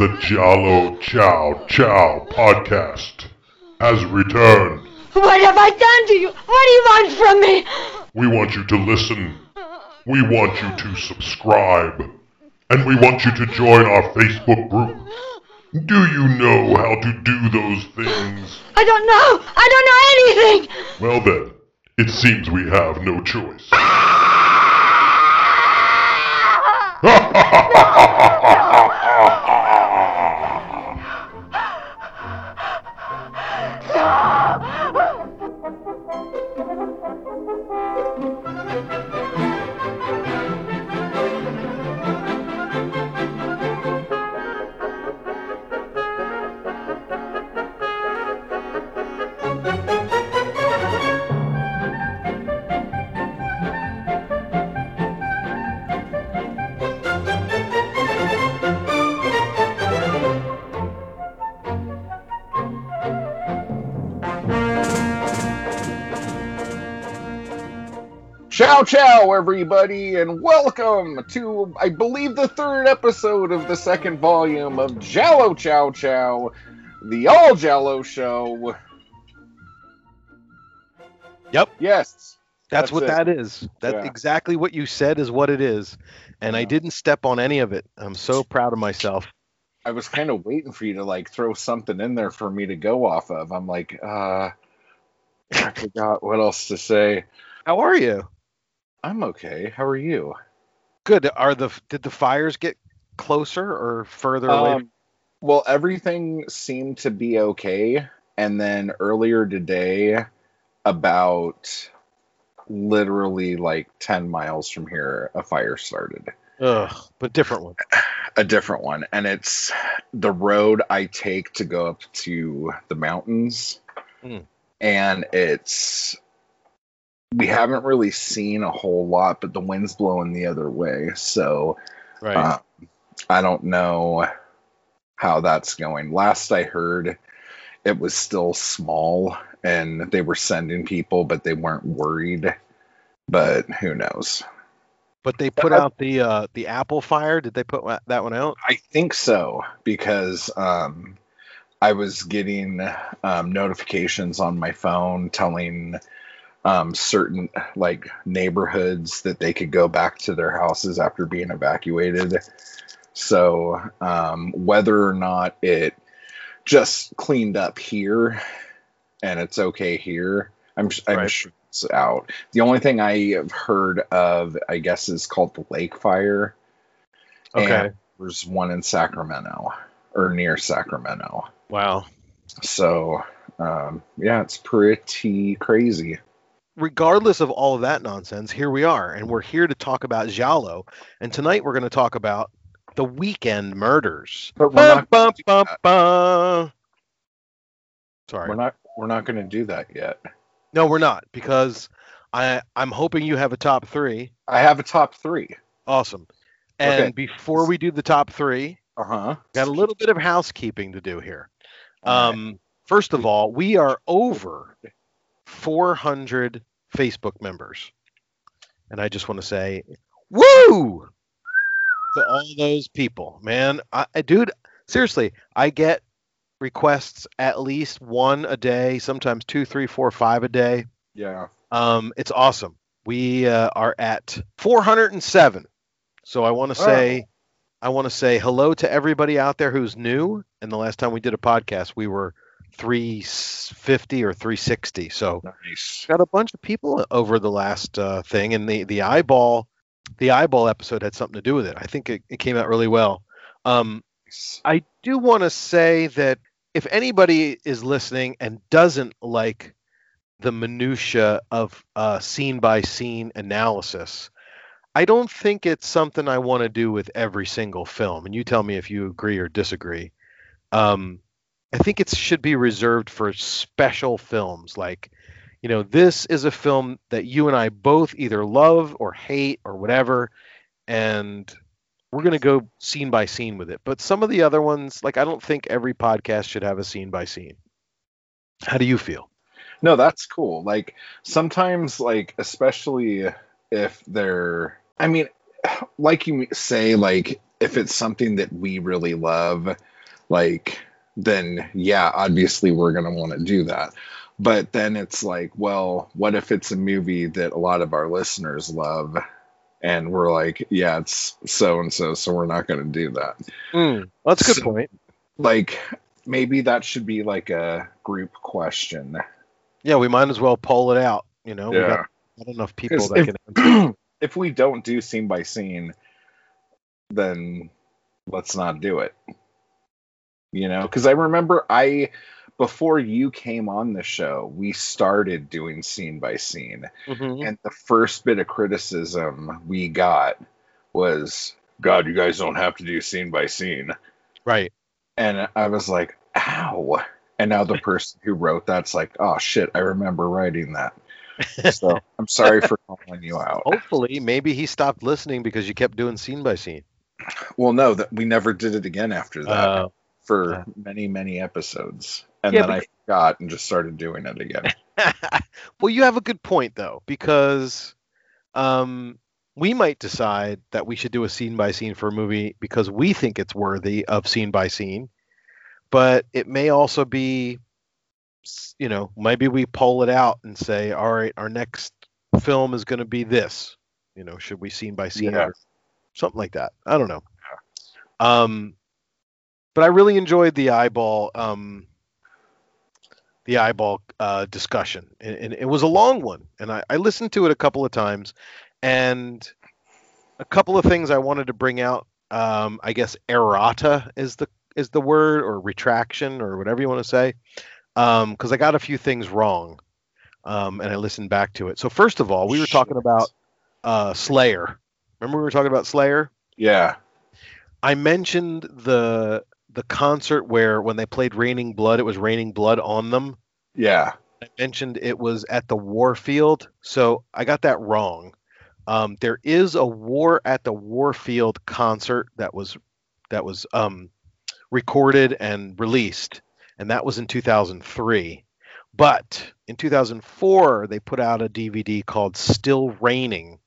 the Giallo Chow Chow podcast has returned. What have I done to you? What do you want from me? We want you to listen. We want you to subscribe. And we want you to join our Facebook group. Do you know how to do those things? I don't know. I don't know anything. Well then, it seems we have no choice. Ciao, everybody, and welcome to, I believe, the third episode of the second volume of Giallo Chow Chow, the All Giallo Show. Yep. Yes. That's, That's what it. that is. That's Yeah. exactly what you said is what it is. And I didn't step on any of it. I'm so proud of myself. I was kind of waiting for you to like throw something in there for me to go off of. I'm like, uh, I forgot what else to say. How are you? I'm okay. How are you? Good. Are the did the fires get closer or further away? Um, well, everything seemed to be okay. And then earlier today, about literally like 10 miles from here, a fire started. Ugh, but different one. A different one. And it's the road I take to go up to the mountains. Hmm. And it's. We haven't really seen a whole lot, but the wind's blowing the other way. So Right. uh, I don't know how that's going. Last I heard, it was still small and they were sending people, but they weren't worried. But who knows? but they put out the uh the apple fire. Did they put that one out? I think so because um, I was getting um, notifications on my phone telling um, certain like neighborhoods that they could go back to their houses after being evacuated. So um, whether or not it just cleaned up here and it's okay here, I'm I'm Right. sure it's out. The only thing I have heard of, I guess, is called the lake fire. Okay. And there's one in Sacramento or near Sacramento. Wow. So, um, yeah, it's pretty crazy. Regardless of all of that nonsense, here we are, and we're here to talk about Giallo. And tonight we're going to talk about the weekend murders. But we're not, Bum, bum, bum. Sorry, we're not, we're not going to do that yet. no, we're not because I I'm hoping you have a top three. I have a top three. Awesome. And Okay. before we do the top three, Uh huh. got a little bit of housekeeping to do here. Um, first of all, we are over 400 Facebook members, and I just want to say, woo to all those people, man. I, dude, seriously, I get requests at least one a day, sometimes two, three, four, five a day. Yeah. Um, it's awesome. We uh, are at 407. So I want to Oh. say, I want to say hello to everybody out there who's new. And the last time we did a podcast, we were 350 or 360. So Nice. got a bunch of people over the last uh, thing, and the the eyeball, the eyeball episode had something to do with it. I think it, it came out really well. Um, I do want to say that if anybody is listening and doesn't like the minutia of uh, scene by scene analysis, I don't think it's something I want to do with every single film. And you tell me if you agree or disagree. Um, I think it should be reserved for special films. Like, you know, this is a film that you and I both either love or hate or whatever. And we're going to go scene by scene with it. But some of the other ones, like, I don't think every podcast should have a scene by scene. How do you feel? No, that's cool. Like sometimes, like especially if they're I mean, like you say, like if it's something that we really love, like then yeah, obviously we're gonna want to do that. But then it's like, well, what if it's a movie that a lot of our listeners love? And we're like, yeah, it's so and so, so we're not going to do that. Mm, that's a good So- point. Like, maybe that should be like a group question. Yeah, we might as well poll it out. You know, we got not enough people that if- can. answer. if we don't do scene by scene, then let's not do it. You know, because I remember I before you came on the show, we started doing scene by scene, Mhm. and the first bit of criticism we got was, "God, you guys don't have to do scene by scene," Right. and I was like, "Ow!" And now the person who wrote that's like, "Oh shit, I remember writing that." So I'm sorry for calling you out. Hopefully, maybe he stopped listening because you kept doing scene by scene. Well, no, that we never did it again after that Uh, for yeah. many, many episodes, and Yeah, then but- I forgot and just started doing it again. well, you have a good point though, because um, we might decide that we should do a scene by scene for a movie because we think it's worthy of scene by scene, but it may also be, you know, maybe we poll it out and say, all right, our next film is going to be this. You know, should we scene by scene Yeah. or something like that? I don't know. Um, but I really enjoyed the eyeball. Um, the eyeball uh, discussion, and, and it was a long one, and I, I listened to it a couple of times, and a couple of things I wanted to bring out. Um, I guess errata is the is the word, or retraction, or whatever you want to say, because I got a few things wrong, um, and I listened back to it. So first of all, we were talking about uh, Slayer. Remember we were talking about Slayer? Yeah, I mentioned the the concert where when they played Raining Blood, it was raining blood on them. yeah, I mentioned it was at the Warfield, so I got that wrong. Um, there is a War at the Warfield concert that was that was um, recorded and released, and that was in 2003. But in 2004, they put out a DVD called Still Reigning,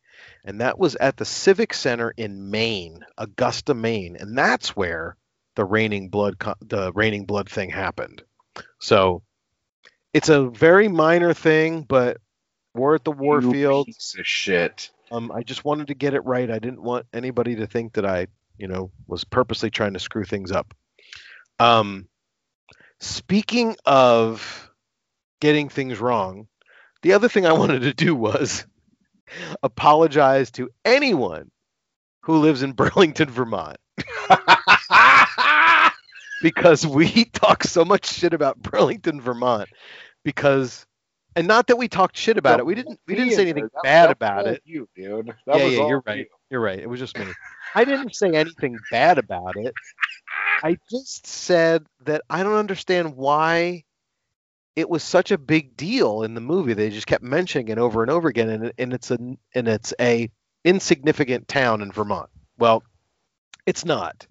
and that was at the Civic Center in Maine, Augusta, Maine, and that's where the raining blood co- the raining blood thing happened. So it's a very minor thing, but we're at the You Warfield. piece of shit. Um, I just wanted to get it right. I didn't want anybody to think that I, you know, was purposely trying to screw things up. Um, speaking of getting things wrong, the other thing I wanted to do was apologize to anyone who lives in Burlington, Vermont, because we talk so much shit about Burlington, Vermont, because. And not that we talked shit about it. We didn't. We didn't say anything That- bad that about it. You, dude. That yeah, was yeah, you're right. you. You're right. It was just me. I didn't say anything bad about it. I just said that I don't understand why it was such a big deal in the movie. They just kept mentioning it over and over again, and, and it's a and it's a insignificant town in Vermont. Well, it's not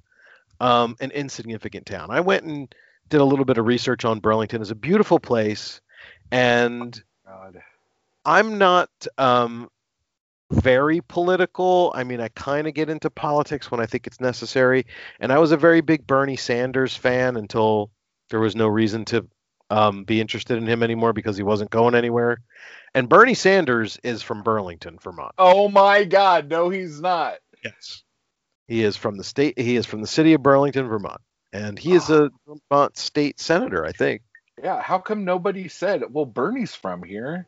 um, an insignificant town. I went and did a little bit of research on Burlington. It's a beautiful place, and God. I'm not um, very political. I mean, I kind of get into politics when I think it's necessary. And I was a very big Bernie Sanders fan until there was no reason to um, be interested in him anymore because he wasn't going anywhere. And Bernie Sanders is from Burlington, Vermont. Oh my God! No, he's not. Yes. He is from the state. He is from the city of Burlington, Vermont, and he is a ah. Vermont state senator, I think. Yeah. How come nobody said? Well, Bernie's from here.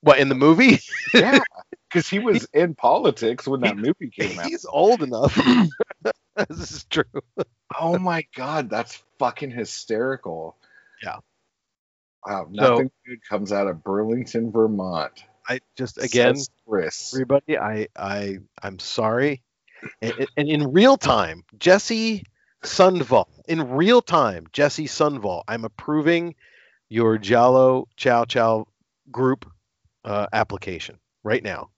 What in the movie? Yeah, because he was in politics when that movie came out. He's old enough. this is true. Oh my god, that's fucking hysterical. Yeah. Wow, So- nothing good comes out of Burlington, Vermont. I just again, Chris. everybody, I I I'm sorry. And, and in real time, Jesse Sundval, in real time, Jesse Sundval, I'm approving your Giallo Chow Chow group uh, application right now.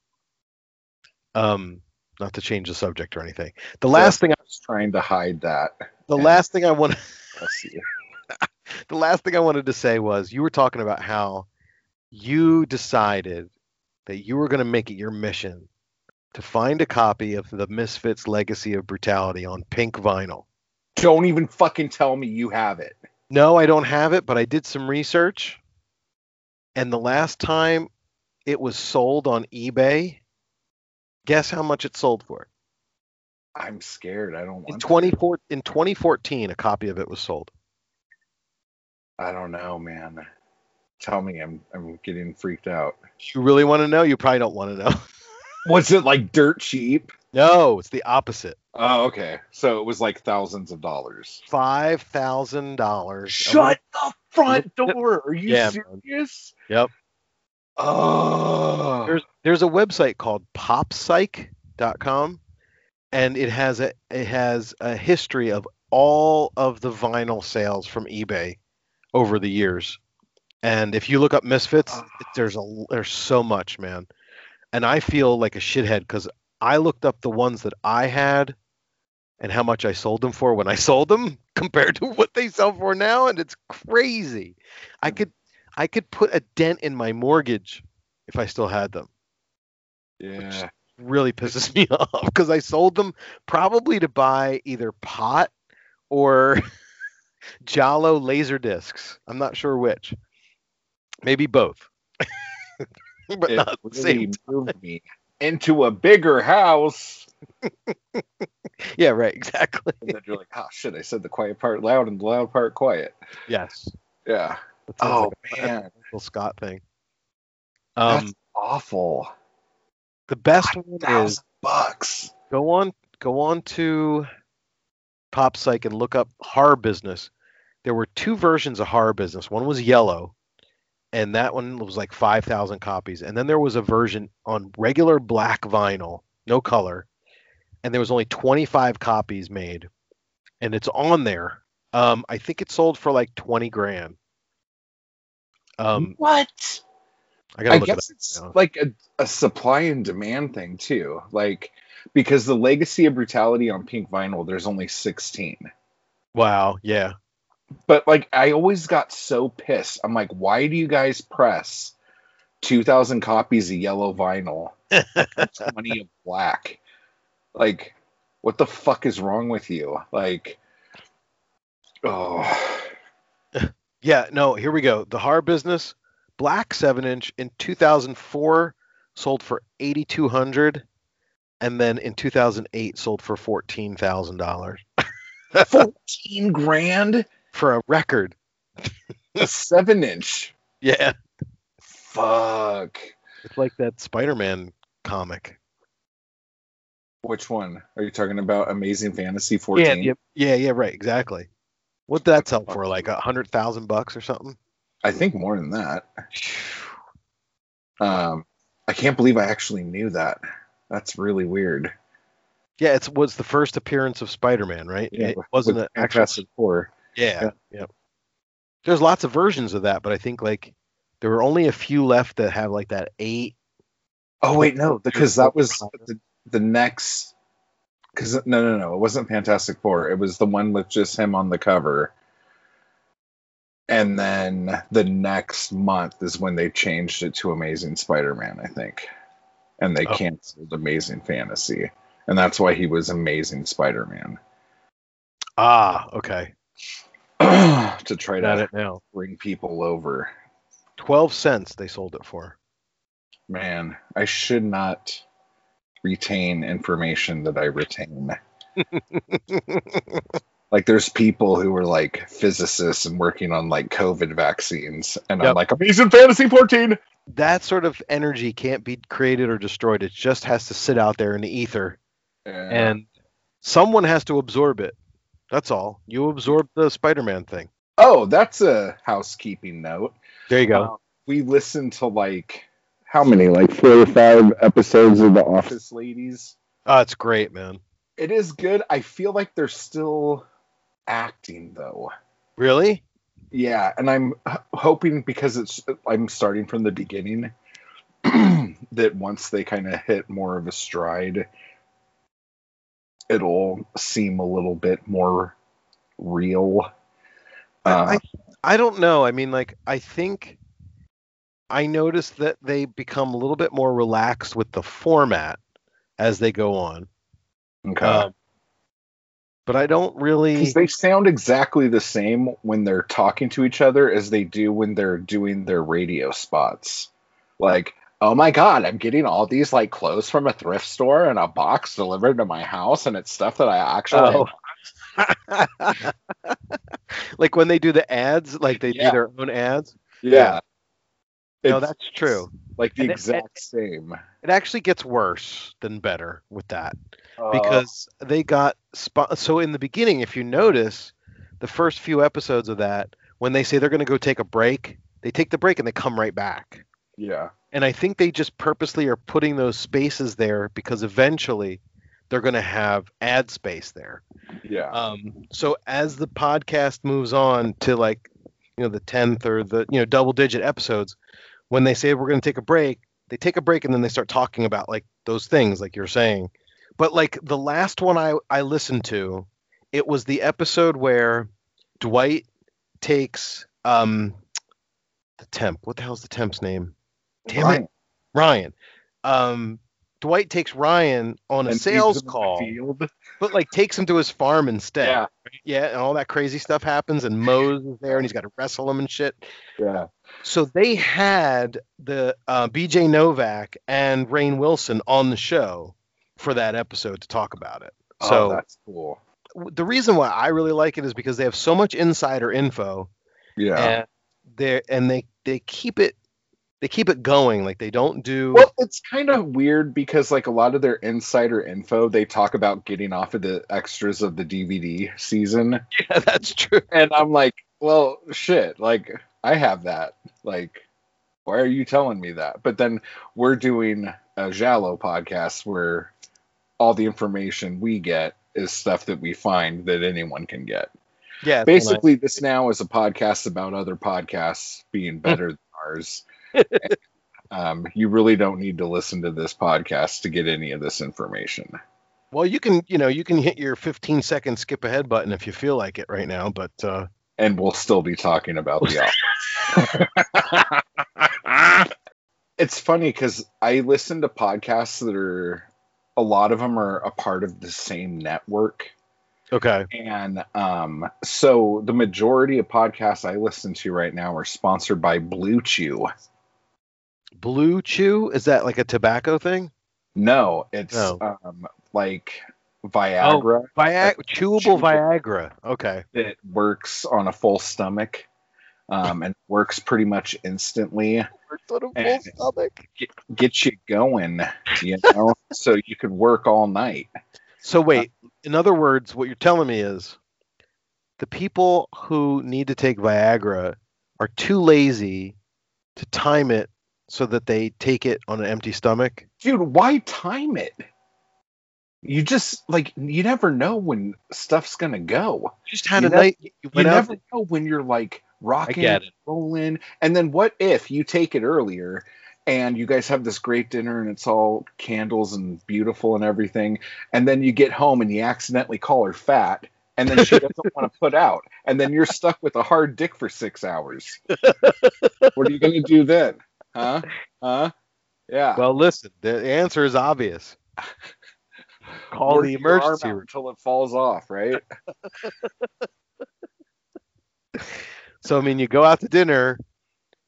Um, not to change the subject or anything. The last thing, I, was trying to hide that. the last thing I want, the last thing I wanted to say was you were talking about how you decided that you were going to make it your mission to find a copy of the Misfits Legacy of Brutality on pink vinyl. Don't even fucking tell me you have it. No, I don't have it, but I did some research. And the last time it was sold on eBay, guess how much it sold for? I'm scared. I don't want In to. 24 in 2014, a copy of it was sold. I don't know, man. Tell me, I'm I'm getting freaked out. You really want to know? You probably don't want to know. Was it like dirt cheap? no, it's the opposite. Oh, okay. So it was like thousands of dollars. Five thousand dollars. Shut the front door. Are you Yeah, man. serious? Yep. Oh. There's there's a website called popsike.com and it has a it has a history of all of the vinyl sales from eBay over the years. And if you look up Misfits, there's a there's so much, man. And I feel like a shithead cuz I looked up the ones that I had and how much I sold them for when I sold them compared to what they sell for now and it's crazy. I could I could put a dent in my mortgage if I still had them yeah. really pisses me off because I sold them probably to buy either pot or Giallo laser discs. I'm not sure which. Maybe both. but It not really same. moved me into a bigger house. Yeah, right, exactly. And then you're like, oh shit, I said the quiet part loud and the loud part quiet. Yes. Yeah. Oh like man. Michael Scott thing. That's Um, awful. the best one is bucks. go on go on to popsike and look up horror business there were two versions of horror business one was yellow and that one was like 5000 copies and then there was a version on regular black vinyl no color and there was only 25 copies made and it's on there um i think it sold for like 20 grand um what? i gotta I look guess it it's now. like a, a supply and demand thing too. Like because the legacy of brutality on pink vinyl, there's only 16. wow yeah But like I always got so pissed. I'm like, why do you guys press 2,000 copies of yellow vinyl, and 20 of black? Like, what the fuck is wrong with you? Like, oh, Yeah, no, here we go. The horror business, black seven inch in 2004 sold for 8,200, and then in 2008 sold for fourteen thousand dollars 14 grand, for a record. a seven inch. Yeah, Fuck. it's like that Spider-Man comic. Which one are you talking about? Amazing Fantasy 14. Yeah, yeah, yeah, right, exactly. What did that sell for? Like a hundred thousand bucks or something? I think more than that. Um, I can't believe I actually knew that. That's really weird. Yeah, it was the first appearance of Spider-Man, right? it wasn't an actual Four. Yeah, yeah. There's lots of versions of that, but I think like there were only a few left that have like that eight. Oh wait, no, because that was the, the next. Because no, no, no, it wasn't Fantastic Four. It was the one with just him on the cover. And then the next month is when they changed it to Amazing Spider-Man, I think, and they Oh. canceled Amazing Fantasy, and that's why he was Amazing Spider-Man Ah, okay. to try Got to it now. bring people over. Twelve cents they sold it for. Man, I should not retain information that I retain. like there's people who are like physicists and working on like COVID vaccines, and Yep. I'm like, Amazing Fantasy 14. that sort of energy can't be created or destroyed. It just has to sit out there in the ether, And and someone has to absorb it. That's all. You absorb the Spider-Man thing. oh, that's a housekeeping note. There you go. Uh, we listened to like how many, like four or five episodes of The Office Ladies. oh, it's great, man. It is good. I feel like they're still acting though. Really? Yeah, and I'm h- hoping because it's I'm starting from the beginning that once they kind of hit more of a stride, it'll seem a little bit more real. Uh, I I don't know. I mean, like I think I noticed that they become a little bit more relaxed with the format, as they go on. Okay. Um, but I don't really. Because they sound exactly the same when they're talking to each other as they do when they're doing their radio spots. Like, oh my god, I'm getting all these like clothes from a thrift store and a box delivered to my house, and it's stuff that I actually. Oh. like when they do the ads, like they Yeah. do their own ads. yeah. No, that's true. Like the And it- exact same. It actually gets worse than better with that. Uh, because they got spo- so in the beginning if you notice the first few episodes of that when they say they're going to go take a break they take the break and they come right back yeah. And i think they just purposely are putting those spaces there because eventually they're going to have ad space there. Yeah. um, so as the podcast moves on to like you know the 10th or the you know double digit episodes when they say we're going to take a break they take a break and then they start talking about like those things like you're saying. But like the last one i i listened to it was the episode where dwight takes um the temp what the hell's the temp's name damn Ryan. it ryan um dwight takes ryan on a And sales leaves him in the call but like takes him to his farm instead Yeah. yeah, and all that crazy stuff happens, and Mose is there, and he's got to wrestle him and shit. Yeah. So they had the uh, B.J. Novak and Rainn Wilson on the show for that episode to talk about it. oh, So that's cool. w- the reason why I really like it is because they have so much insider info, Yeah. and they and they they keep it they keep it going. Like they don't do. Well, it's kind of weird because like a lot of their insider info, they talk about getting off of the extras of the DVD season, yeah, that's true. and I'm like, well, shit, like I have that. Like, why are you telling me that? But then we're doing a Giallo podcast where all the information we get is stuff that we find that anyone can get. Yeah, it's nice. Basically, this now is a podcast about other podcasts being hmm. better than ours. um, you really don't need to listen to this podcast to get any of this information. Well, you can you know you can hit your 15 second skip ahead button if you feel like it right now, but. uh And we'll still be talking about the office. it's funny because I listen to podcasts that are a lot of them are a part of the same network. Okay. And um, so the majority of podcasts I listen to right now are sponsored by Blue Chew. Blue Chew is that like a tobacco thing? No, it's Oh. um, like Viagra Viagra, chewable Chewable. Viagra. Okay. It works on a full stomach um, and works pretty much instantly. Works on a full stomach. Get you going, you know, so you could work all night. So wait, in other words, what you're telling me is the people who need to take Viagra are too lazy to time it so that they take it on an empty stomach. Dude, why time it? You just like you never know when stuff's gonna go. You Just had You a never- night. You You went out. never know when you're like rocking and rolling. And then what if you take it earlier and you guys have this great dinner and it's all candles and beautiful and everything, and then you get home and you accidentally call her fat, and then she doesn't want to put out, and then you're stuck with a hard dick for six hours. what are you gonna do then? Huh? Huh? Yeah. Well, listen, the answer is obvious. Call Work the emergency room. until it falls off, right? So I mean, you go out to dinner,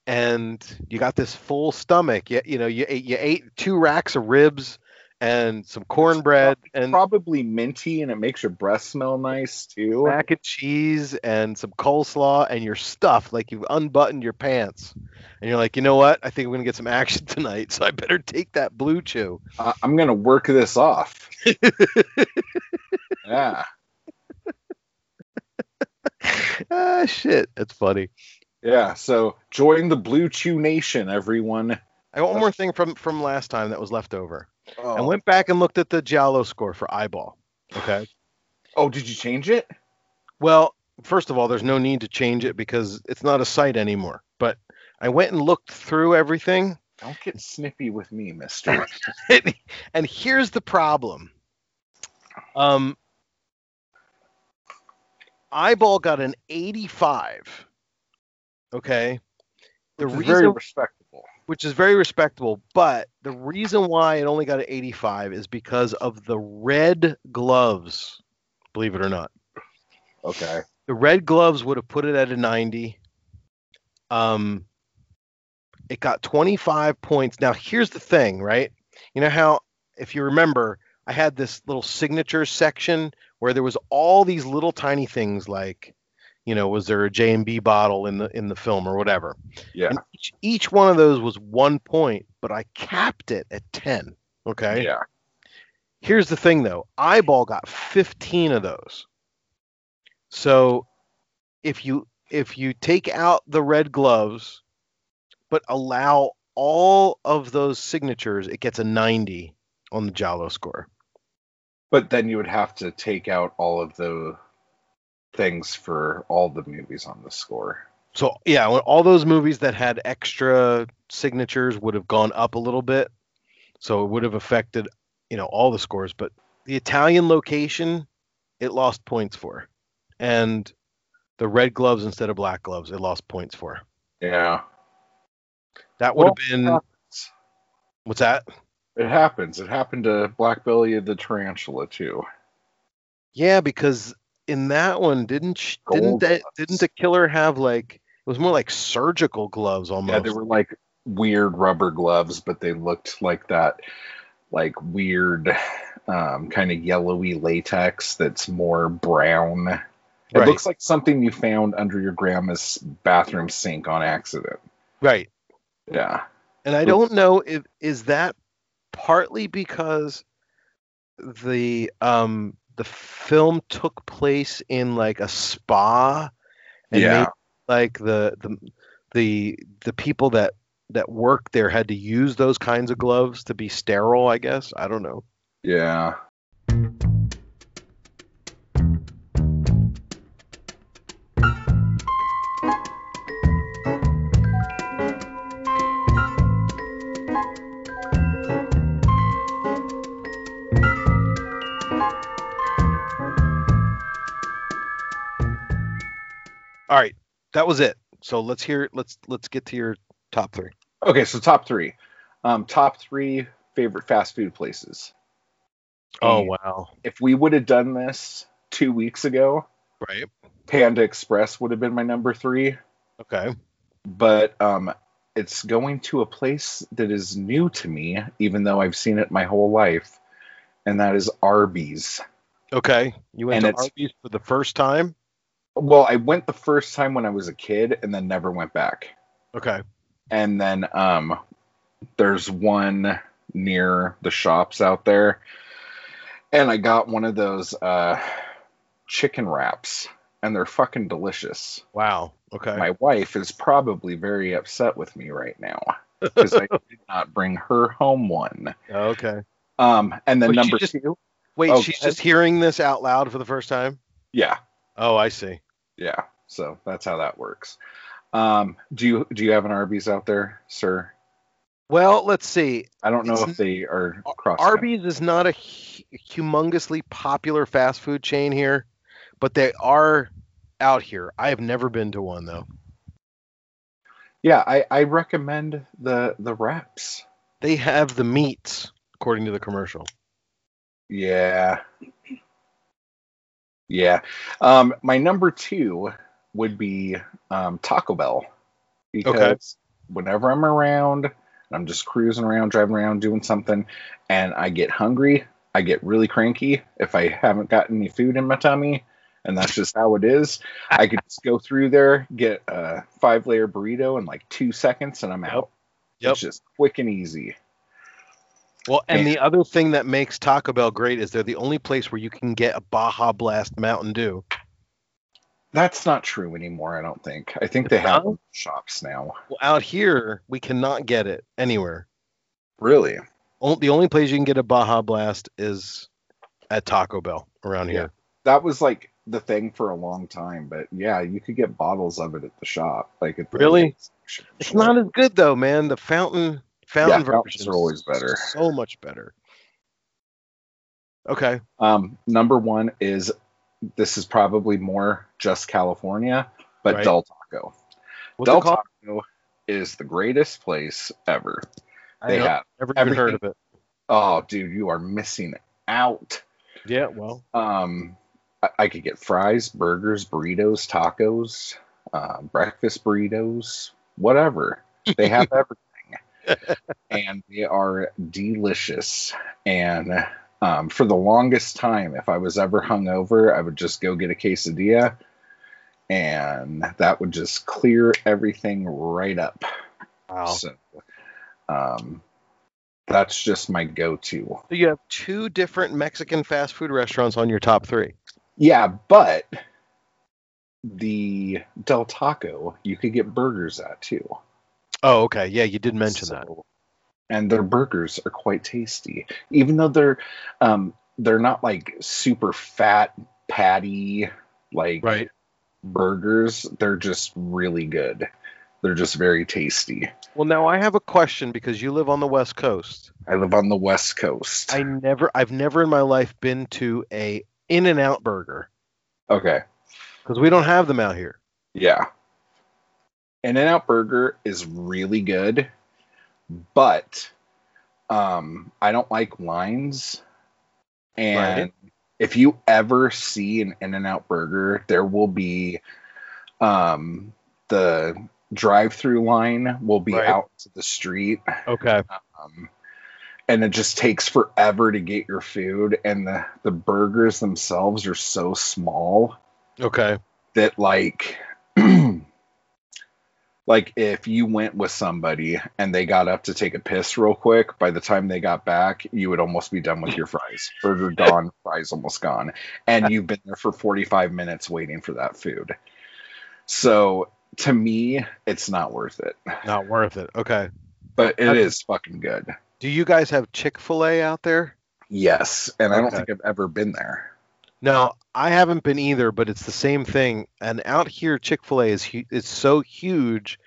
and you got this full stomach. You, you know, you ate you ate two racks of ribs and some cornbread and Probably minty, and it makes your breath smell nice too. mac and cheese and some coleslaw, and you're stuffed like you've unbuttoned your pants. And you're like, you know what? I think I'm gonna get some action tonight, so I better take that blue chew. I- I'm gonna work this off. yeah, ah, shit, that's funny. yeah. So join the Blue Chew Nation, everyone. I got one more thing from from last time that was left over. I Oh, went back and looked at the Giallo score for eyeball. Okay. oh did you change it? Well, first of all, there's no need to change it because it's not a site anymore. But I went and looked through everything, Don't get snippy with me, Mister. and here's the problem. Um, eyeball got an 85. Okay. The reason, very respectable. Which is very respectable. But the reason why it only got an 85 is because of the red gloves. Believe it or not, Okay. the red gloves would have put it at a 90. Um, it got 25 points. Now here's the thing, right? You know how, if you remember, I had this little signature section where there was all these little tiny things like, you know, was there a J and B bottle in the in the film or whatever? Yeah. And each, each one of those was one point, but I capped it at 10. Okay. Yeah. Here's the thing though Eyeball got 15 of those. So if you if you take out the red gloves but allow all of those signatures, it gets a 90 on the Giallo score. But then you would have to take out all of the things for all the movies on the score. So yeah, all those movies that had extra signatures would have gone up a little bit. So it would have affected, you know, all the scores, but the Italian location it lost points for. And the red gloves instead of black gloves, it lost points for. Yeah. That would Well, have been what's that? It happens. It happened to Black Belly the Tarantula too. Yeah, because in that one didn't sh- didn't that, didn't the killer have like it was more like surgical gloves almost. Yeah, they were like weird rubber gloves, but they looked like that, like weird, um, kind of yellowy latex that's more brown. It Right. looks like something you found under your grandma's bathroom sink on accident. right. Yeah. And I don't know if is that partly because the um the film took place in like a spa and Yeah. maybe, like the the the the people that that worked there had to use those kinds of gloves to be sterile, I guess. I don't know. Yeah. All right. That was it. So let's hear let's let's get to your top 3. Okay, so top three. Um, top three favorite fast food places. Oh And wow. If we would have done this two weeks ago, Right. Panda Express would have been my number three. Okay. but um, it's going to a place that is new to me, even though I've seen it my whole life, and that is Arby's. Okay. You went And to Arby's for the first time? Well, I went the first time when I was a kid, and then never went back. Okay. And then um, there's one near the shops out there, and I got one of those uh, chicken wraps, and they're fucking delicious. Wow. Okay. My wife is probably very upset with me right now because I did not bring her home one. okay. Um, and then Wait, number just- two, Wait, Oh, she's just hearing this out loud for the first time? yeah, Oh, I see. Yeah. So that's how that works. Um, do you do you have an Arby's out there, sir? Well, let's see. I don't know It's if they are cross. Arby's is not a humongously popular fast food chain here, but they are out here. I have never been to one though. Yeah, I, I recommend the the wraps. They have the meats, according to the commercial. Yeah. Yeah. Um, my number two would be um, Taco Bell because whenever I'm around I'm just cruising around, driving around, doing something, and I get hungry, I get really cranky if I haven't got any food in my tummy, and that's just how it is. I could just go through there, get a five layer burrito in like two seconds, and I'm out. Yep. It's just quick and easy. Well, and the other thing that makes Taco Bell great is they're the only place where you can get a Baja Blast Mountain Dew. That's not true anymore, I don't think. I think they have them shops now. Well, out here we cannot get it anywhere. Really? O- The only place you can get a Baja Blast is at Taco Bell around Yeah. here. That was like the thing for a long time, but yeah, you could get bottles of it at the shop. Like at the Really? It's not as good though, man. The fountain fountain fountains versions are always better. So much better. Okay. Um, number one is this is probably more just California, but Right. Del Taco. What's Del? Taco is the greatest place ever. I They have never even heard of it. Oh, dude, you are missing out. Yeah, well, Um, I, I could get fries, burgers, burritos, tacos, uh, breakfast burritos, whatever. They have everything, and they are delicious. And um, for the longest time, if I was ever hungover, I would just go get a quesadilla, and that would just clear everything right up. wow. So, um, that's just my go-to. So you have two different Mexican fast food restaurants on your top three. Yeah, but the Del Taco, you could get burgers at too. Oh, okay. Yeah, you did mention that. And their burgers are quite tasty, even though they're um, they're not like super fat patty like Right. burgers. They're just really good. They're just very tasty. Well, now I have a question because you live on the West Coast. I live on the West Coast. I never, I've never in my life been to a In and Out burger okay. because we don't have them out here. Yeah. In and Out Burger is really good, but um, I don't like lines. And Right. if you ever see an In and Out Burger, there will be um, the drive through line will be Right. out to the street. Okay. Um, and it just takes forever to get your food. And the, the burgers themselves are so small Okay. that like like if you went with somebody and they got up to take a piss real quick by the time they got back you would almost be done with your fries burger gone fries almost gone and you've been there for 45 minutes waiting for that food so to me it's not worth it Not worth it. Okay. but it Okay. is fucking good Do you guys have Chick fil A out there? yes and i don't think i've ever been there No, I haven't been either, but it's the same thing. And out here, Chick Fil A is hu- is so huge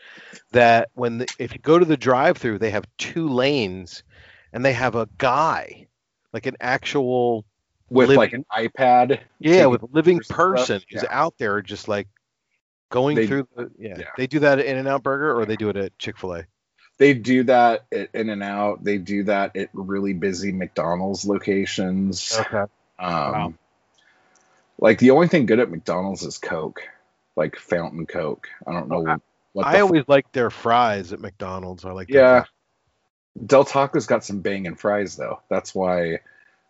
that when the, if you go to the drive-through, they have two lanes, and they have a guy, like an actual with Liv- like an ipad yeah, with a living and stuff. person who's Yeah. out there just like going They- through the yeah. yeah. They do that at In and Out Burger or they do it at Chick Fil A. they do that at in and out they do that at really busy mcdonald's locations Okay. um Wow. Like the only thing good at mcdonald's is coke. Like fountain coke. I don't know I- what I always like their fries at McDonald's. I like yeah. del taco's got some banging fries though. That's why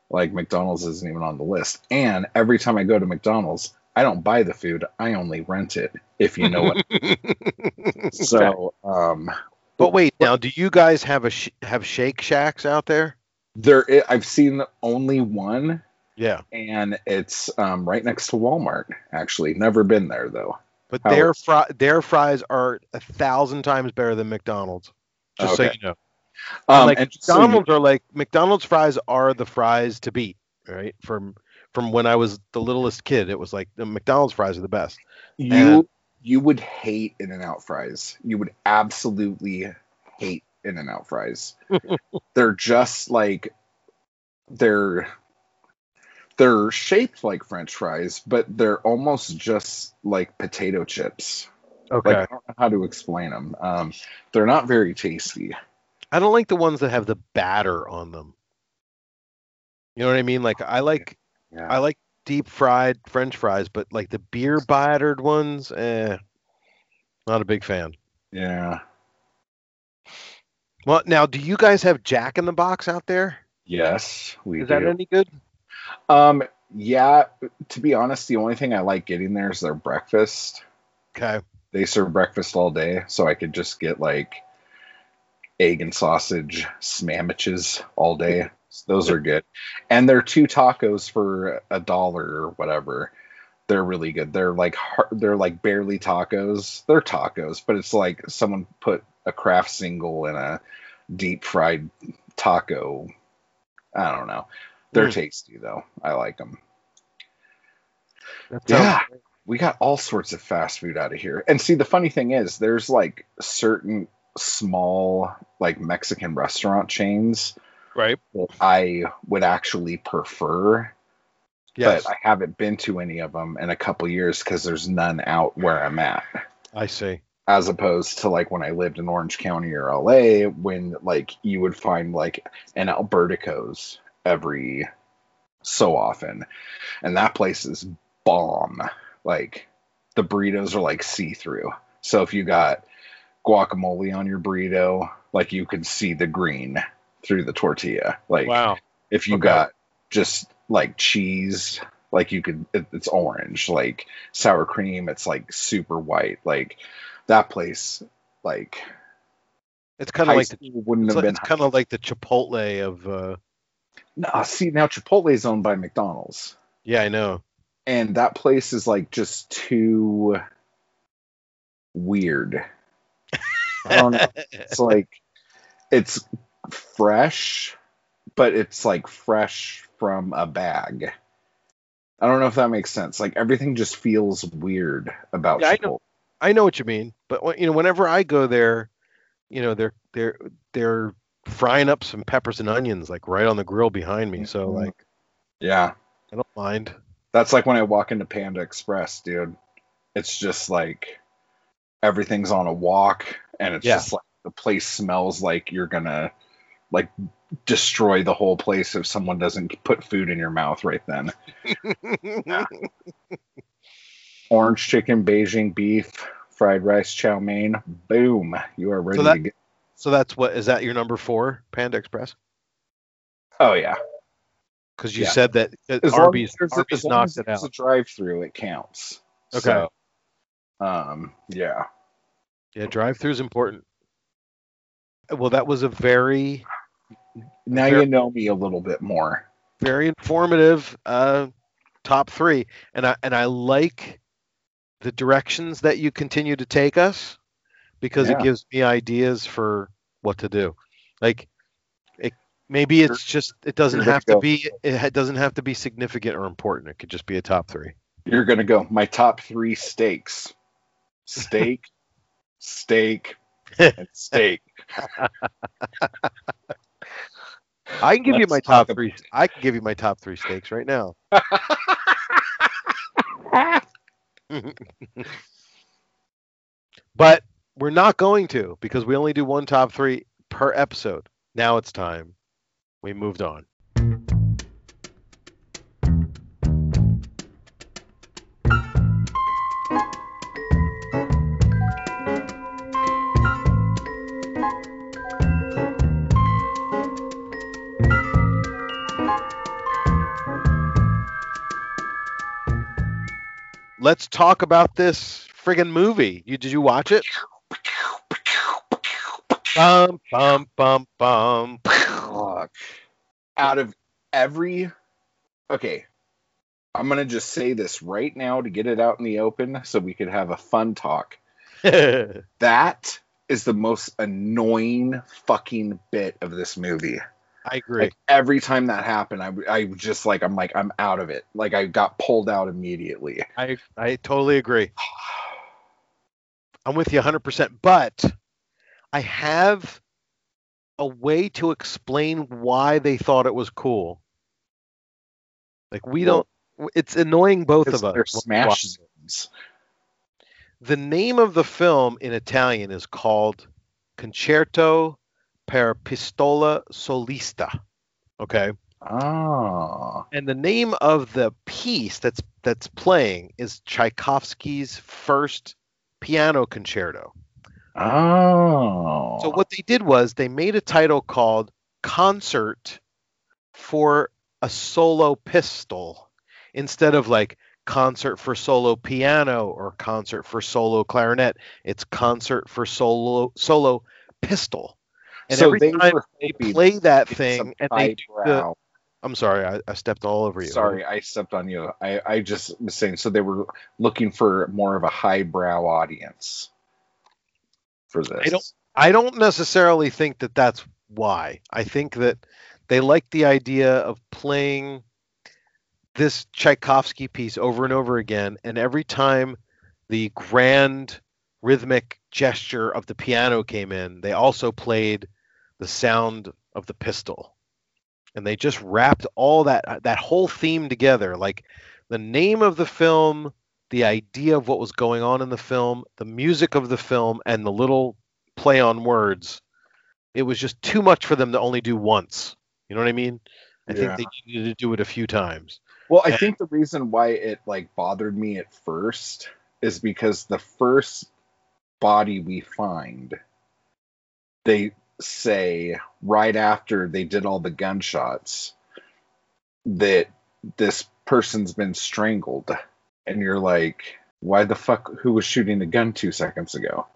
like mcdonald's isn't even on the list. And every time i go to mcdonald's i don't buy the food. I only rent it if you know what so um But wait, now do you guys have a sh- have Shake Shacks out there? there i've seen only one Yeah. and it's um, right next to Walmart. Actually, never been there though. But How- their fri- their fries are a thousand times better than McDonald's. Just so you know. Um, like and just so you- McDonald's are like McDonald's fries are the fries to beat, right? From from when I was the littlest kid, it was like the McDonald's fries are the best. you, and- you would hate In and Out fries. You would absolutely hate In and Out fries. they're just like they're they're shaped like French fries, but they're almost just like potato chips. Okay. Like I don't know how to explain them. Um, they're not very tasty. I don't like the ones that have the batter on them. You know what I mean? Like I like Yeah. I like deep fried French fries, but like the beer battered ones, eh, not a big fan. yeah. Well, now, do you guys have Jack in the Box out there? Yes, we Is do. that any good? Um, yeah, to be honest, the only thing I like getting there is their breakfast. Okay. They serve breakfast all day, so I could just get like egg and sausage sandwiches all day. Those are good. And they're two tacos for a dollar or whatever. They're really good. They're like they're like barely tacos. They're tacos, but it's like someone put a craft single in a deep fried taco. I don't know. They're Mm. tasty though. I like them. Yeah. we got all sorts of fast food out of here. And see, the funny thing is, there's like certain small, like Mexican restaurant chains Right. that I would actually prefer, Yes. but I haven't been to any of them in a couple years because there's none out where I'm at. I see. as opposed to like when I lived in Orange County or LA, when like you would find like an Albertico's every so often, and that place is bomb. Like the burritos are like see through. So if you got guacamole on your burrito, like you can see the green through the tortilla. Like Wow. if you Okay. got just like cheese, like you could, it, it's orange. Like sour cream, it's like super white. Like that place, like It's kind of like the, wouldn't it's, have like- been. it's kind of like the Chipotle of. Uh, No, see now Chipotle is owned by McDonald's, yeah, I know. and that place is like just too weird. I don't know. It's like it's fresh, but it's like fresh from a bag. I don't know if that makes sense. Like everything just feels weird about Yeah, I know. I know what you mean, but you know, whenever I go there, you know, they're they're they're frying up some peppers and onions like right on the grill behind me. So Mhm. like, Yeah, I don't mind. that's like when I wok into Panda Express, dude. It's just like everything's on a walk, and it's Yeah. just like the place smells like you're gonna like destroy the whole place if someone doesn't put food in your mouth right then. Orange chicken, Beijing beef, fried rice, chow mein. Boom, you are ready that- to get. So that's what is that your number four, Panda Express? Oh yeah, Because you Yeah. said that as long Arby's as, there's a- Arby's as long knocked as it out. a drive-through, it counts. Okay. So, um, yeah. Yeah, drive-through is important. Well, that was a very Now Very- you know me a little bit more. very informative uh, top three, and I and I like the directions that you continue to take us because it gives me ideas for what to do. Like, it maybe it's just it doesn't you're have to go- be it doesn't have to be significant or important. It could just be a top three. You're gonna go my top three steaks: steak, steak, and steak. I can give you Let's my top three. I can give you my top three steaks right now. but we're not going to because we only do one top three per episode. Now it's time. We moved on. Let's talk about this friggin' movie. You did you watch it? Bum bum bum bum. Out of every, okay, I'm gonna just say this right now to get it out in the open, so we could have a fun talk. That is the most annoying fucking bit of this movie. I agree. Like every time that happened, I, I just like, I'm like, I'm out of it. Like I got pulled out immediately. I I totally agree. I'm with you 100%. But I have a way to explain why they thought it was cool. Like we Well, don't. It's annoying both of us. smash zones. The name of the film in Italian is called Concerto per Pistola Solista. Okay. Oh. And the name of the piece that's that's playing is Tchaikovsky's first piano concerto. Oh. So what they did was they made a title called Concert for a Solo Pistol instead of like Concert for Solo Piano or Concert for Solo Clarinet. It's Concert for Solo Solo Pistol. And So every they time they play that thing and they do the, I'm sorry, I, I stepped all over you. Sorry, I stepped on you. I, I just was saying. So they were looking for more of a highbrow audience for this. I don't- I don't necessarily think that that's why. I think that they like the idea of playing this Tchaikovsky piece over and over again, and every time the grand rhythmic gesture of the piano came in, they also played the sound of the pistol. And they just wrapped all that that whole theme together. Like the name of the film the idea of what was going on in the film, the music of the film, and the little play on words, it was just too much for them to only do once. You know what I mean? I Yeah. think they needed to do it a few times. Well, I And- think the reason why it like bothered me at first is because the first body we find, they say right after they did all the gunshots that this person's been strangled, and you're like, why the fuck? Who was shooting the gun two seconds ago?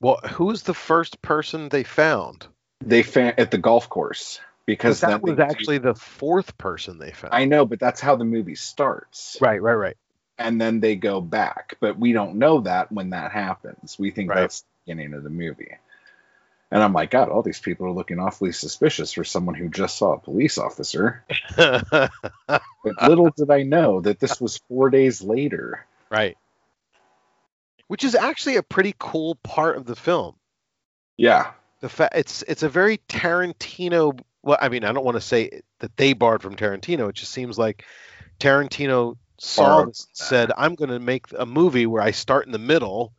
Well, who's the first person they found? They found at the golf course because that was actually the fourth person they found. I know, but that's how the movie starts. Right, right, right. and then they go back. But we don't know that when that happens. We think Right. that's the beginning of the movie. And I'm like, God, all these people are looking awfully suspicious for someone who just saw a police officer. But little did I know that this was four days later. right. Which is actually a pretty cool part of the film. Yeah. The fa- it's it's a very Tarantino. Well, I mean, I don't want to say that they borrowed from Tarantino. It just seems like Tarantino saw this, said, "I'm going to make a movie where I start in the middle,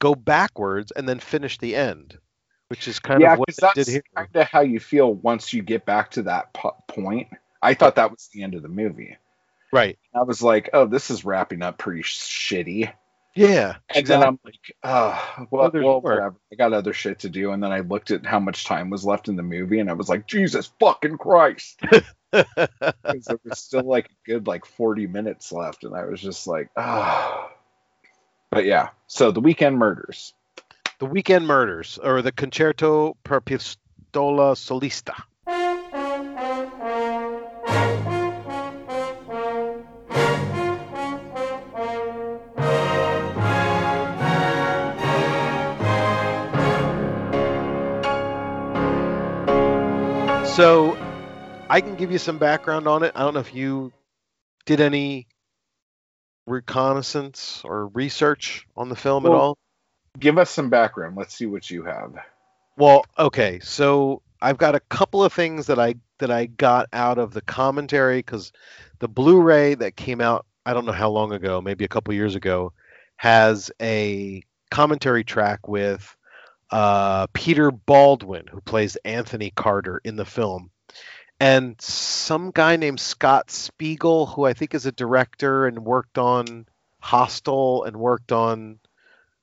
go backwards, and then finish the end," which is kind yeah, of what because they that's did kind of how you feel once you get back to that point. I thought that was the end of the movie. Right. I was like, oh, this is wrapping up pretty shitty. Yeah. And then I'm like, oh, well, well whatever. I got other shit to do. And then I looked at how much time was left in the movie, and I was like, Jesus fucking Christ. Because there was still like a good like 40 minutes left, and I was just like, ah. But yeah, so the weekend murders. The Weekend Murders, or the Concerto per Pistola Solista. So, I can give you some background on it. I don't know if you did any reconnaissance or research on the film at all. Give us some background. Let's see what you have. Well, okay, so I've got a couple of things that I that I got out of the commentary because the Blu-ray that came out I don't know how long ago, maybe a couple years ago, has a commentary track with uh, Peter Baldwin, who plays Anthony Carter in the film, and some guy named Scott Spiegel, who I think is a director and worked on Hostel and worked on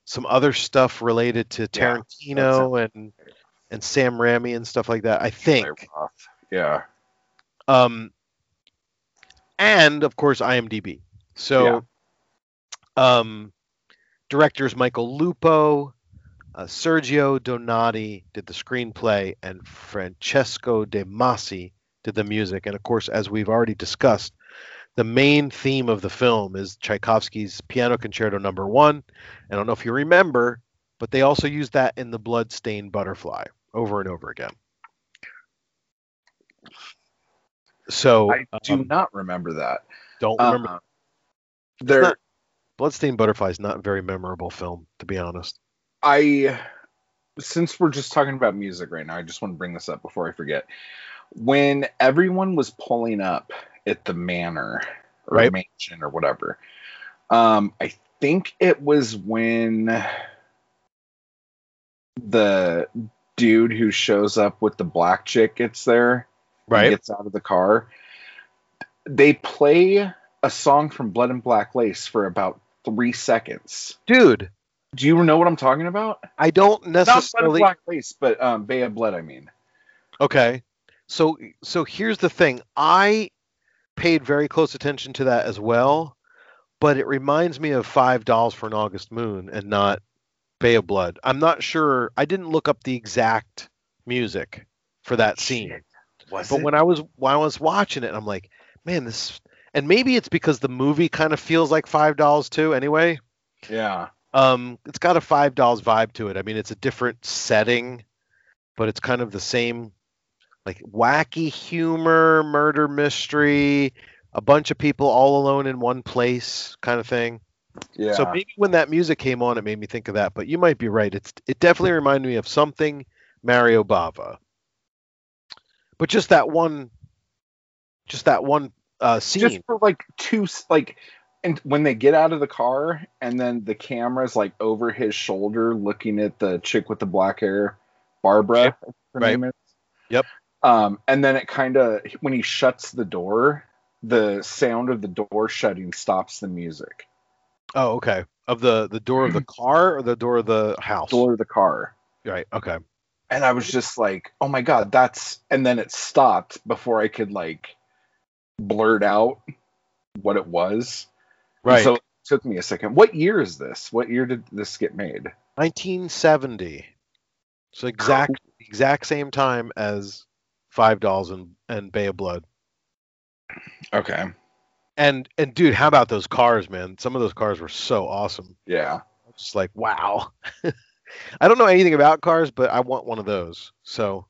some other stuff related to Yeah, Tarantino and and Sam Raimi and stuff like that. I think. Yeah. Um, and of course IMDb. So, um, directors Michael Lupo, uh, Sergio Donati did the screenplay, and Francesco De Masi did the music. And of course, as we've already discussed, the main theme of the film is Tchaikovsky's Piano Concerto Number One. I don't know if you remember, but they also use that in the Bloodstained Butterfly over and over again. So I do um, not remember that. don't remember. Uh, there, not- Bloodstained Butterfly is not a very memorable film, to be honest. I since we're just talking about music right now, I just want to bring this up before I forget. When everyone was pulling up at the manor or Right. mansion or whatever, um, I think it was when the dude who shows up with the black chick gets there, Right? gets out of the car. They play a song from Blood and Black Lace for about three seconds. Dude, Do you know what I'm talking about? I don't Not Blood and necessarily. Black Lace, but um, Bay of Blood. I mean, Okay. So so here's the thing. I paid very close attention to that as well, but it reminds me of Five Dolls for an August Moon and not Bay of Blood. I'm not sure. I didn't look up the exact music for that scene. But when I was when I was watching it, I'm like, man, this and maybe it's because the movie kind of feels like Five Dolls too. Anyway, yeah, um, it's got a Five Dolls vibe to it. I mean, it's a different setting, but it's kind of the same, like wacky humor, murder mystery, a bunch of people all alone in one place, kind of thing. yeah, So maybe when that music came on, it made me think of that. But you might be right. It's it definitely reminded me of something Mario Bava. But just that one, just that one uh, scene. just for like two, like and when they get out of the car and then the camera's like over his shoulder looking at the chick with the black hair barbara her Right. Yep. Um and then it kind of when he shuts the door the sound of the door shutting stops the music Oh, okay. Of the the door of the car or the door of the house? door of the car Right. Okay. and i was just like oh my god that's and then it stopped before i could like blurt out what it was And Right. so it took me a second what year is this what year did this get made 1970. So exact exact same time as Five Dolls and and Bay of Blood. okay And and dude, how about those cars, man? Some of those cars were so awesome. yeah Just like wow. I don't know anything about cars, but I want one of those. So,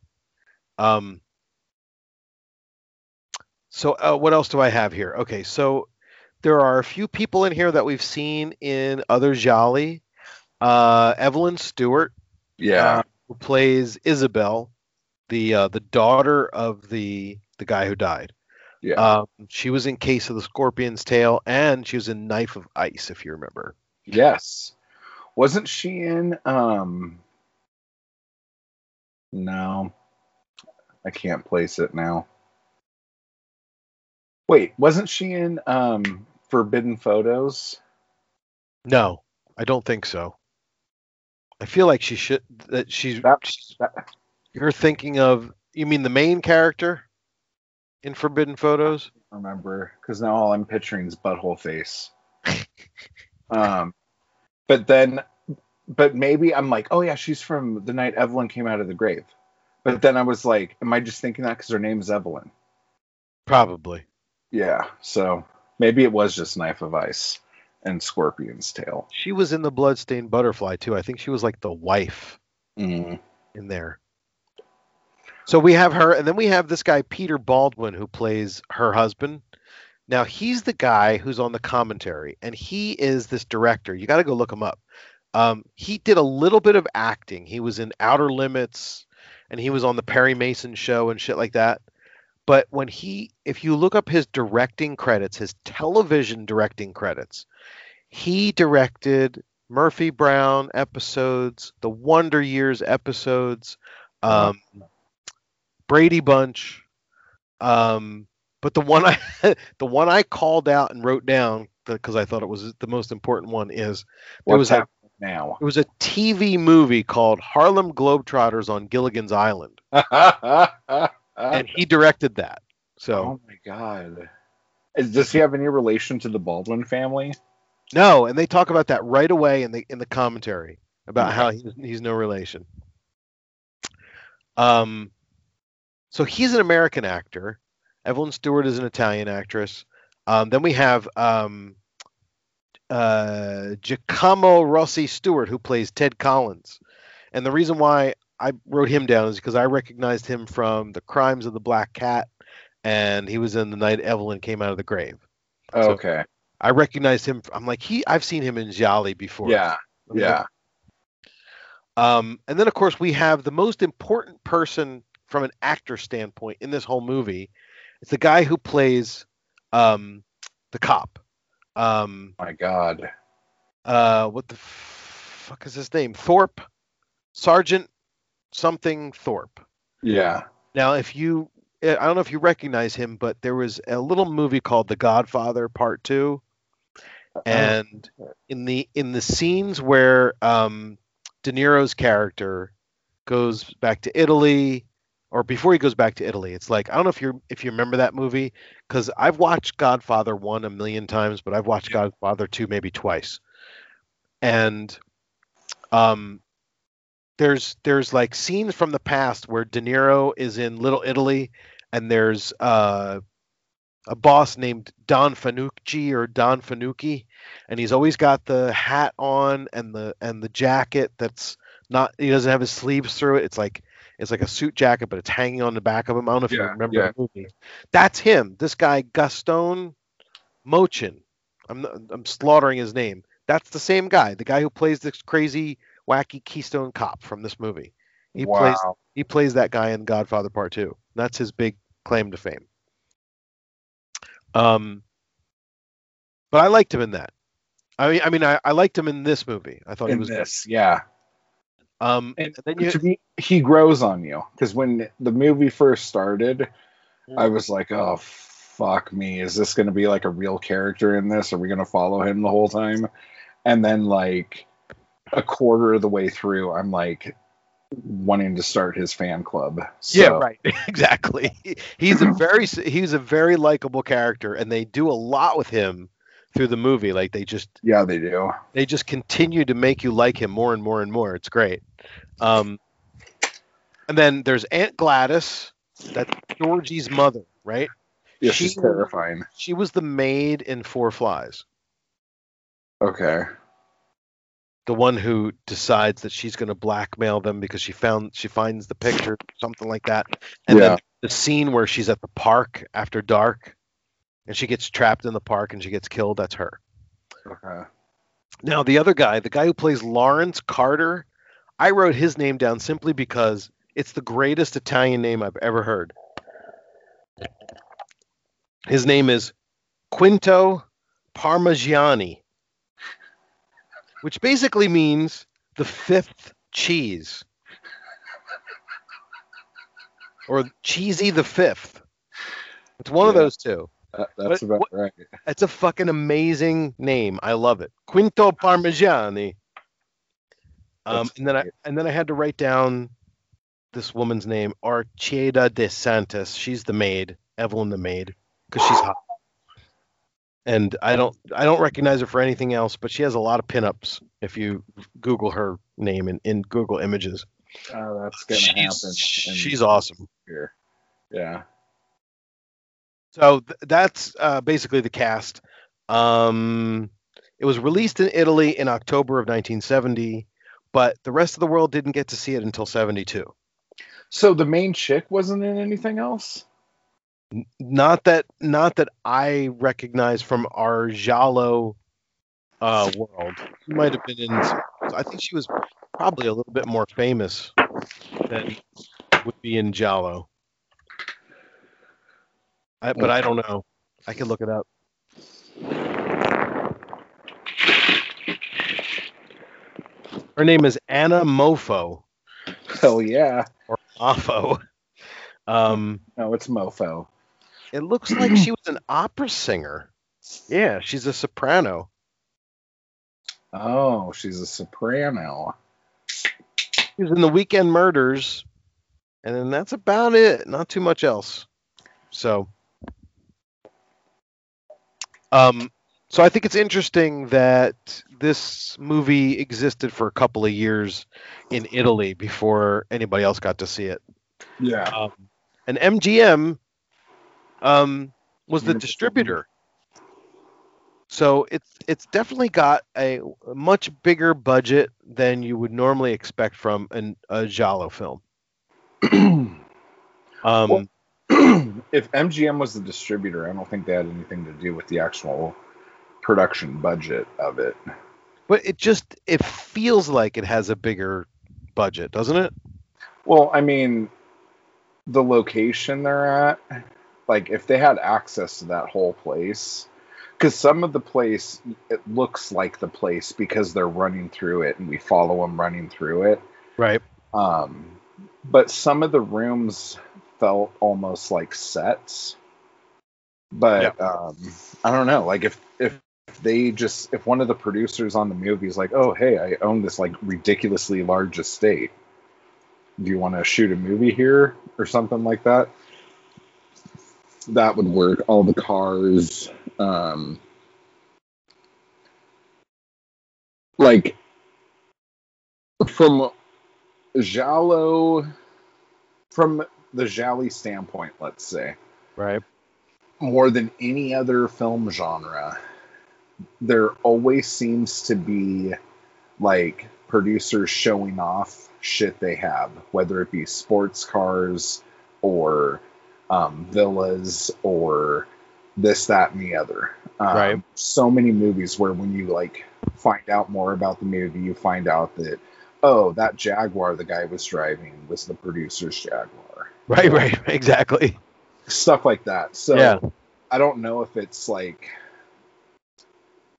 um, so uh, what else do I have here? Okay, so there are a few people in here that we've seen in other Giallo. Uh, Evelyn Stewart, yeah uh, who plays Isabel, the uh, the daughter of the the guy who died. yeah Um, she was in Case of the Scorpion's Tail, and she was in Knife of Ice, if you remember. Yes. Wasn't she in um No. I can't place it now. Wait, wasn't she in um Forbidden Photos? No, I don't think so. I feel like she should. That she's. That- that- you're thinking of. You mean the main character in Forbidden Photos? remember because now all I'm picturing is butthole face. um but then but maybe I'm like, oh yeah, she's from the night Evelyn came out of the grave. But then I was like, am I just thinking that because her name is Evelyn? Probably. Yeah, so maybe it was just Knife of Ice and Scorpion's Tail. She was in the Bloodstained Butterfly too. I think she was like the wife Mm. in there. So we have her, and then we have this guy Peter Baldwin who plays her husband. Now he's the guy who's on the commentary, and he is this director. You got to go look him up. Um, he did a little bit of acting. He was in Outer Limits, and he was on the Perry Mason show and shit like that. But when he, if you look up his directing credits, his television directing credits, he directed Murphy Brown episodes, the Wonder Years episodes, um, Brady Bunch. Um, but the one I the one I called out and wrote down because I thought it was the most important one is there What's was a now? it was a TV movie called Harlem Globetrotters on Gilligan's Island, and he directed that. So oh my god. Is, does he have any relation to the Baldwin family? no, and they talk about that right away in the in the commentary about how he's, he's no relation. Um, so he's an American actor. Evelyn Stewart is an Italian actress. Um, then we have um, uh, Giacomo Rossi Stuart, who plays Ted Collins. And the reason why I wrote him down is because I recognized him from The Crimes of the Black Cat, and he was in The Night Evelyn Came Out of the Grave. So- okay. I recognized him. I'm like he. I've seen him in Giallo before. Yeah. Yeah. Um, and then of course we have the most important person from an actor standpoint in this whole movie. It's the guy who plays um, the cop. Um, My god. uh, what the fuck is his name? Thorpe, Sergeant something Thorpe. Yeah. Now, if you, I don't know if you recognize him, but there was a little movie called The Godfather Part Two, and in the in the scenes where um, De Niro's character goes back to Italy, or before he goes back to Italy, it's like I don't know if you if you remember that movie because I've watched Godfather one a million times, but I've watched Godfather two maybe twice, and um, there's there's like scenes from the past where De Niro is in Little Italy, and there's uh, a boss named Don Fanucci or Don Fanucci, and he's always got the hat on and the and the jacket that's not he doesn't have his sleeves through it. It's like it's like a suit jacket, but it's hanging on the back of him. I don't know if you remember yeah. the movie. That's him. This guy Gaston Mochin. I'm not, I'm slaughtering his name. That's the same guy, the guy who plays this crazy wacky Keystone cop from this movie. He wow. plays he plays that guy in Godfather Part Two. That's his big claim to fame. Um. but I liked him in that. I mean, I mean, I, I liked him in this movie. I thought he was. this, yeah. Um, And then you, me, he grows on you because when the movie first started, I was like, "Oh, fuck me! Is this going to be like a real character in this? Are we going to follow him the whole time?" And then, like a quarter of the way through, I'm like wanting to start his fan club. So, yeah, right, exactly. He's a very he's a very likable character, and they do a lot with him through the movie. Like they just Yeah, they do. they just continue to make you like him more and more and more. It's great. Um, and then there's Aunt Gladys, that's Georgie's mother, right? Yeah, She- she's terrifying. She was the maid in Four Flies, Okay. the one who decides that she's going to blackmail them because she found she finds the picture, something like that. And Yeah. then the scene where she's at the park after dark, and she gets trapped in the park and she gets killed. That's her. Okay. Now, the other guy, the guy who plays Lawrence Carter, I wrote his name down simply because it's the greatest Italian name I've ever heard. His name is Quinto Parmeggiani, which basically means the fifth cheese. Or cheesy the fifth. It's one of those two. That, that's What- about what- right. That's a fucking amazing name. I love it. Quinto Parmeggiani. Um, That's and then I and then I had to write down this woman's name, Archeda de Santos. She's the maid, Evelyn the maid, because she's hot. And I don't I don't recognize her for anything else, but she has a lot of pinups. If you Google her name in, in Google Images, Oh, that's gonna she's, happen. she's awesome. here. Yeah. So th- that's uh, basically the cast. Um, it was released in Italy in October of 1970, but the rest of the world didn't get to see it until 72. So the main chick wasn't in anything else. N- Not that, not that I recognize from our Giallo uh, world. She might have been in. I think she was probably a little bit more famous than would be in Giallo. I, but I don't know. I can look it up. Her name is Anna Mofo Hell yeah. or Mofo. Um, No, it's Mofo. it looks like she was an opera singer. Yeah, she's a soprano. Oh, she's a soprano. She was in the Weekend Murders, and then that's about it. Not too much else. So, um, so I think it's interesting that this movie existed for a couple of years in Italy before anybody else got to see it. Yeah. Um, and MGM um, was the distributor. So it's it's definitely got a much bigger budget than you would normally expect from an, a Giallo film. Um, if MGM was the distributor, I don't think they had anything to do with the actual production budget of it. but it just it feels like it has a bigger budget, doesn't it? Well, I mean, the location they're at, like if they had access to that whole place, because some of the place it looks like the place because they're running through it and we follow them running through it. Right. Um, but some of the rooms felt almost like sets. But um, I don't know. Like if if they just if one of the producers on the movie is like, oh hey, I own this like ridiculously large estate. Do you want to shoot a movie here or something like that? That would work. All the cars, um, like from Giallo, from the Giallo standpoint, let's say, Right. more than any other film genre, there always seems to be like producers showing off shit they have, whether it be sports cars or um, villas or this, that, and the other. Um, Right. So many movies where when you like find out more about the movie, you find out that oh, that Jaguar the guy was driving was the producer's Jaguar. Right. Right. Exactly. Stuff like that. So Yeah. I don't know if it's like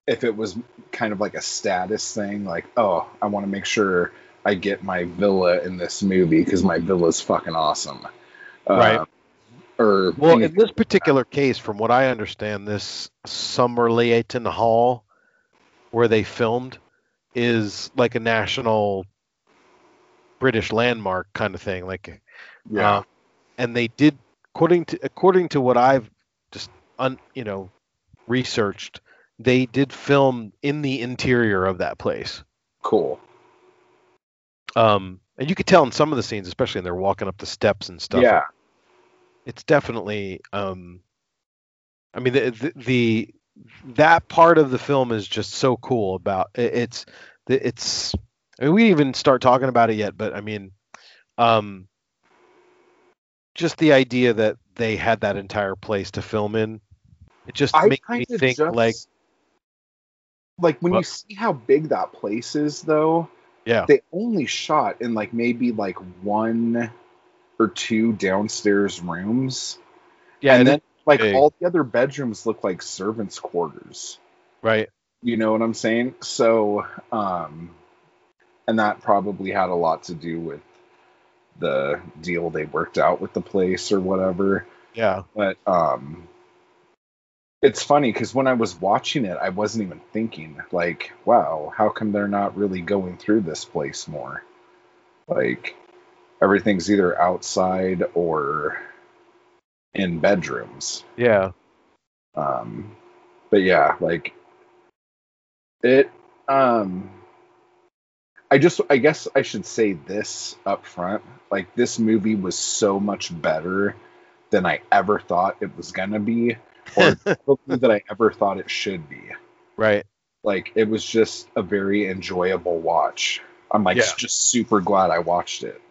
if it was kind of like a status thing, like, oh, I want to make sure I get my villa in this movie because my villa is fucking awesome. Right. Uh, or Well, in this particular case, from what I understand, this Somerleyton Hall, where they filmed, is like a national British landmark kind of thing. Like, yeah, uh, and they did, according to according to what I've just un, you know researched, they did film in the interior of that place. cool. Um, and you could tell in some of the scenes, especially when they're walking up the steps and stuff. Yeah, it's definitely um i mean the, the the that part of the film is just so cool about it, it's it's i mean we didn't even start talking about it yet but i mean um just the idea that they had that entire place to film in it just I makes me think just- like like when you see how big that place is, though, yeah they only shot in like maybe like one or two downstairs rooms. yeah and and then like big. all the other bedrooms look like servants' quarters. right You know what I'm saying? So, um, and that probably had a lot to do with the deal they worked out with the place or whatever. yeah But um, it's funny because when I was watching it, I wasn't even thinking like, "Wow, how come they're not really going through this place more?" Like everything's either outside or in bedrooms. yeah Um, but yeah, like it. Um, I just, I guess I should say this up front. Like this movie was so much better than I ever thought it was gonna be, or that I ever thought it should be. right Like it was just a very enjoyable watch. I'm like Yeah. just super glad I watched it.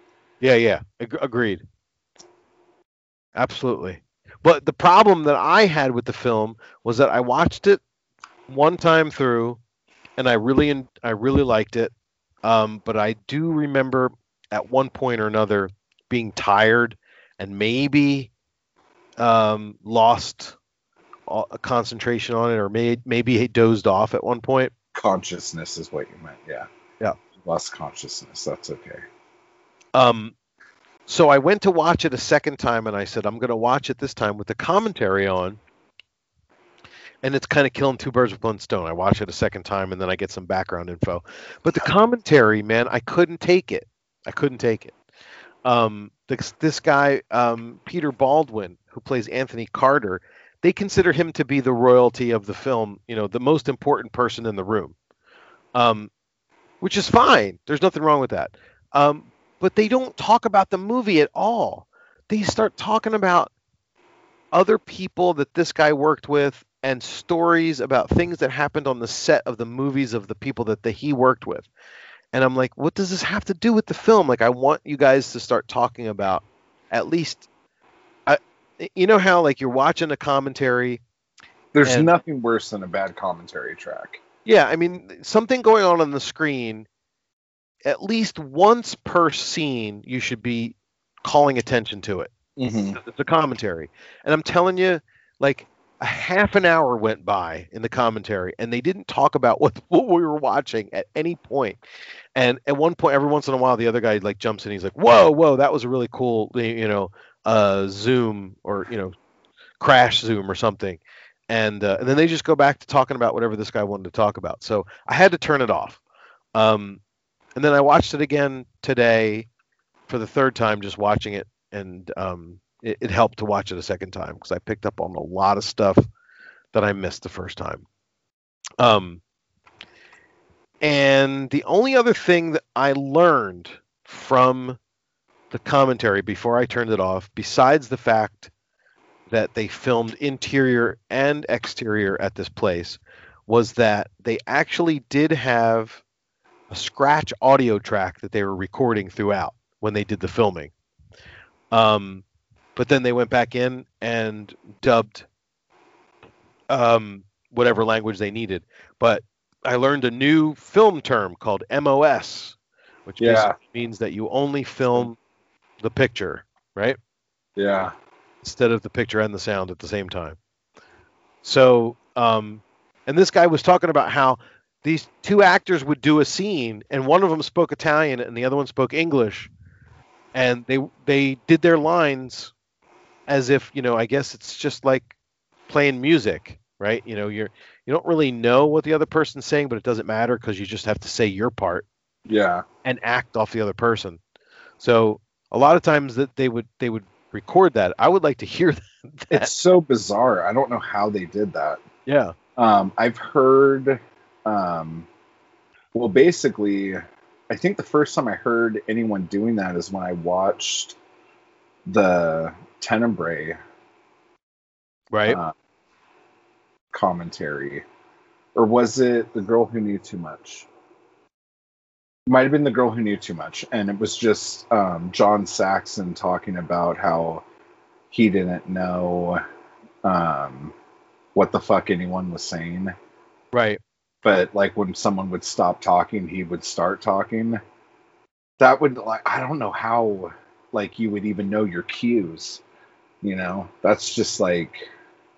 Yeah, yeah, ag- agreed. Absolutely. But the problem that I had with the film was that I watched it one time through, and I really, I really liked it. Um, but I do remember at one point or another being tired and maybe um, lost a concentration on it, or may- maybe had dozed off at one point. Consciousness is what you meant, yeah. Yeah. Lost consciousness. That's okay. Um, so I went to watch it a second time, and I said I'm going to watch it this time with the commentary on. And it's kind of killing two birds with one stone. I watch it a second time, and then I get some background info. But the commentary, man, I couldn't take it. I couldn't take it. Um, this this guy, um, Peter Baldwin, who plays Anthony Carter, they consider him to be the royalty of the film. You know, the most important person in the room. Um, which is fine. There's nothing wrong with that. Um, but they don't talk about the movie at all. They start talking about other people that this guy worked with and stories about things that happened on the set of the movies of the people that the, he worked with. And I'm like, what does this have to do with the film? Like, I want you guys to start talking about at least, I, you know how like you're watching a commentary There's And- nothing worse than a bad commentary track. Yeah, I mean, something going on on the screen, at least once per scene, you should be calling attention to it. Mm-hmm. It's a commentary. And I'm telling you, like, a half an hour went by in the commentary, and they didn't talk about what, what we were watching at any point. And at one point, every once in a while, the other guy, like, jumps in. He's like, whoa, whoa, that was a really cool, you know, uh, zoom or, you know, crash zoom or something and uh, and then they just go back to talking about whatever this guy wanted to talk about. So I had to turn it off. Um, and then I watched it again today for the third time, just watching it, and um, it, it helped to watch it a second time because I picked up on a lot of stuff that I missed the first time. Um, and the only other thing that I learned from the commentary before I turned it off, besides the fact that they filmed interior and exterior at this place was that they actually did have a scratch audio track that they were recording throughout when they did the filming. Um, but then they went back in and dubbed um, whatever language they needed. But I learned a new film term called MOS, which Yeah. basically means that you only film the picture, right? Yeah. instead of the picture and the sound at the same time. So, um, And this guy was talking about how these two actors would do a scene, and one of them spoke Italian and the other one spoke English, and they they did their lines as if you know I guess it's just like playing music, right? You know, you're you don't really know what the other person's saying, but it doesn't matter because you just have to say your part Yeah. and act off the other person. So a lot of times that they would they would record that. I would like to hear that. It's so bizarre. I don't know how they did that. yeah. Um, I've heard, um, well, basically, I think the first time I heard anyone doing that is when I watched the Tenebrae Right. uh, commentary. Or was it The Girl Who Knew Too Much? Might have been The Girl Who Knew Too Much. And it was just um, John Saxon talking about how he didn't know um, what the fuck anyone was saying. right. But like when someone would stop talking, he would start talking. That would like I don't know how like you would even know your cues. You know, that's just like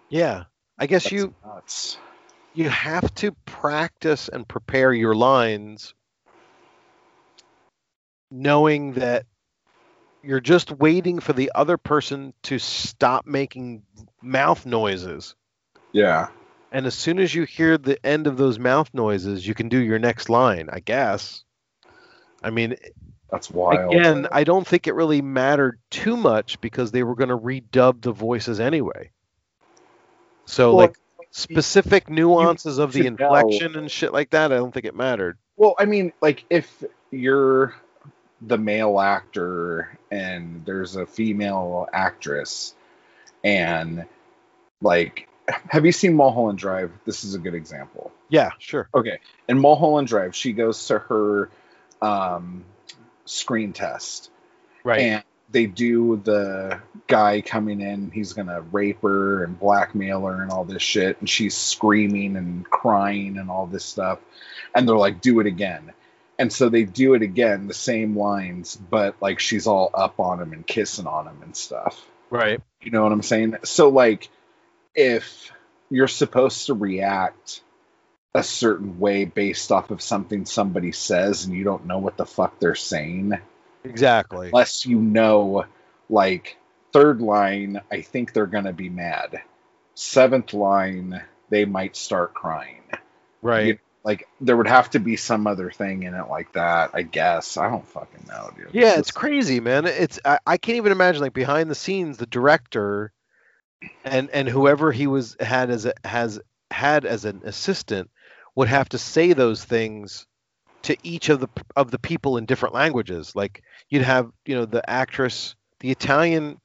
Yeah. I guess you nuts. you have to practice and prepare your lines knowing that you're just waiting for the other person to stop making mouth noises. Yeah. And as soon as you hear the end of those mouth noises, you can do your next line, I guess. I mean, That's wild. again, I don't think it really mattered too much because they were going to redub the voices anyway. So, Well, like, specific nuances of the should know- inflection and shit like that, I don't think it mattered. Well, I mean, like if you're the male actor and there's a female actress, and like, have you seen Mulholland Drive? This is a good example. Yeah, sure. Okay, in Mulholland Drive, she goes to her um, screen test, Right. and they do the guy coming in he's gonna rape her and blackmail her and all this shit and she's screaming and crying and all this stuff. And they're like do it again. And so they do it again the same lines but like she's all up on him and kissing on him and stuff. Right. you know what i'm saying? So like if you're supposed to react a certain way based off of something somebody says and you don't know what the fuck they're saying Exactly. unless you know like third line i think they're going to be mad seventh line they might start crying Right. You- like there would have to be some other thing in it like that i guess i don't fucking know dude Yeah, it's crazy, man. It's I, I can't even imagine like behind the scenes the director and and whoever he was had as a, has had as an assistant would have to say those things to each of the of the people in different languages. Like you'd have, you know, the actress, the Italian,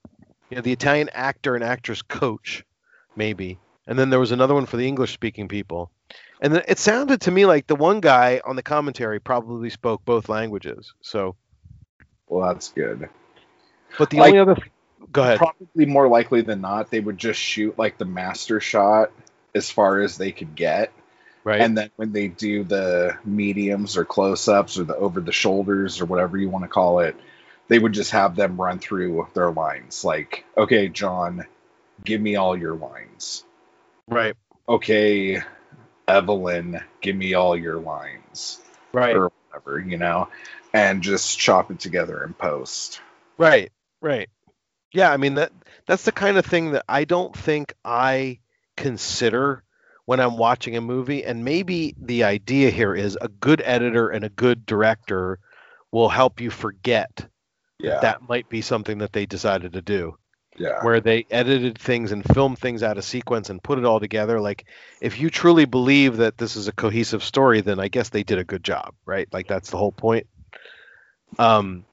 you know, the Italian actor and actress coach maybe. And then there was another one for the English speaking people. And then it sounded to me like the one guy on the commentary probably spoke both languages. So well that's good But the Like- only other go ahead. probably more likely than not they would just shoot like the master shot as far as they could get Right. and then when they do the mediums or close-ups or the over the shoulders or whatever you want to call it they would just have them run through their lines like okay john give me all your lines right. okay evelyn give me all your lines Right. or whatever you know and just chop it together in post Right. Right. Yeah, I mean that that's the kind of thing that I don't think I consider when I'm watching a movie and maybe the idea here is a good editor and a good director will help you forget yeah. that might be something that they decided to do. Yeah. Where they edited things and filmed things out of sequence and put it all together. Like if you truly believe that this is a cohesive story then i guess they did a good job right? Like that's the whole point. Um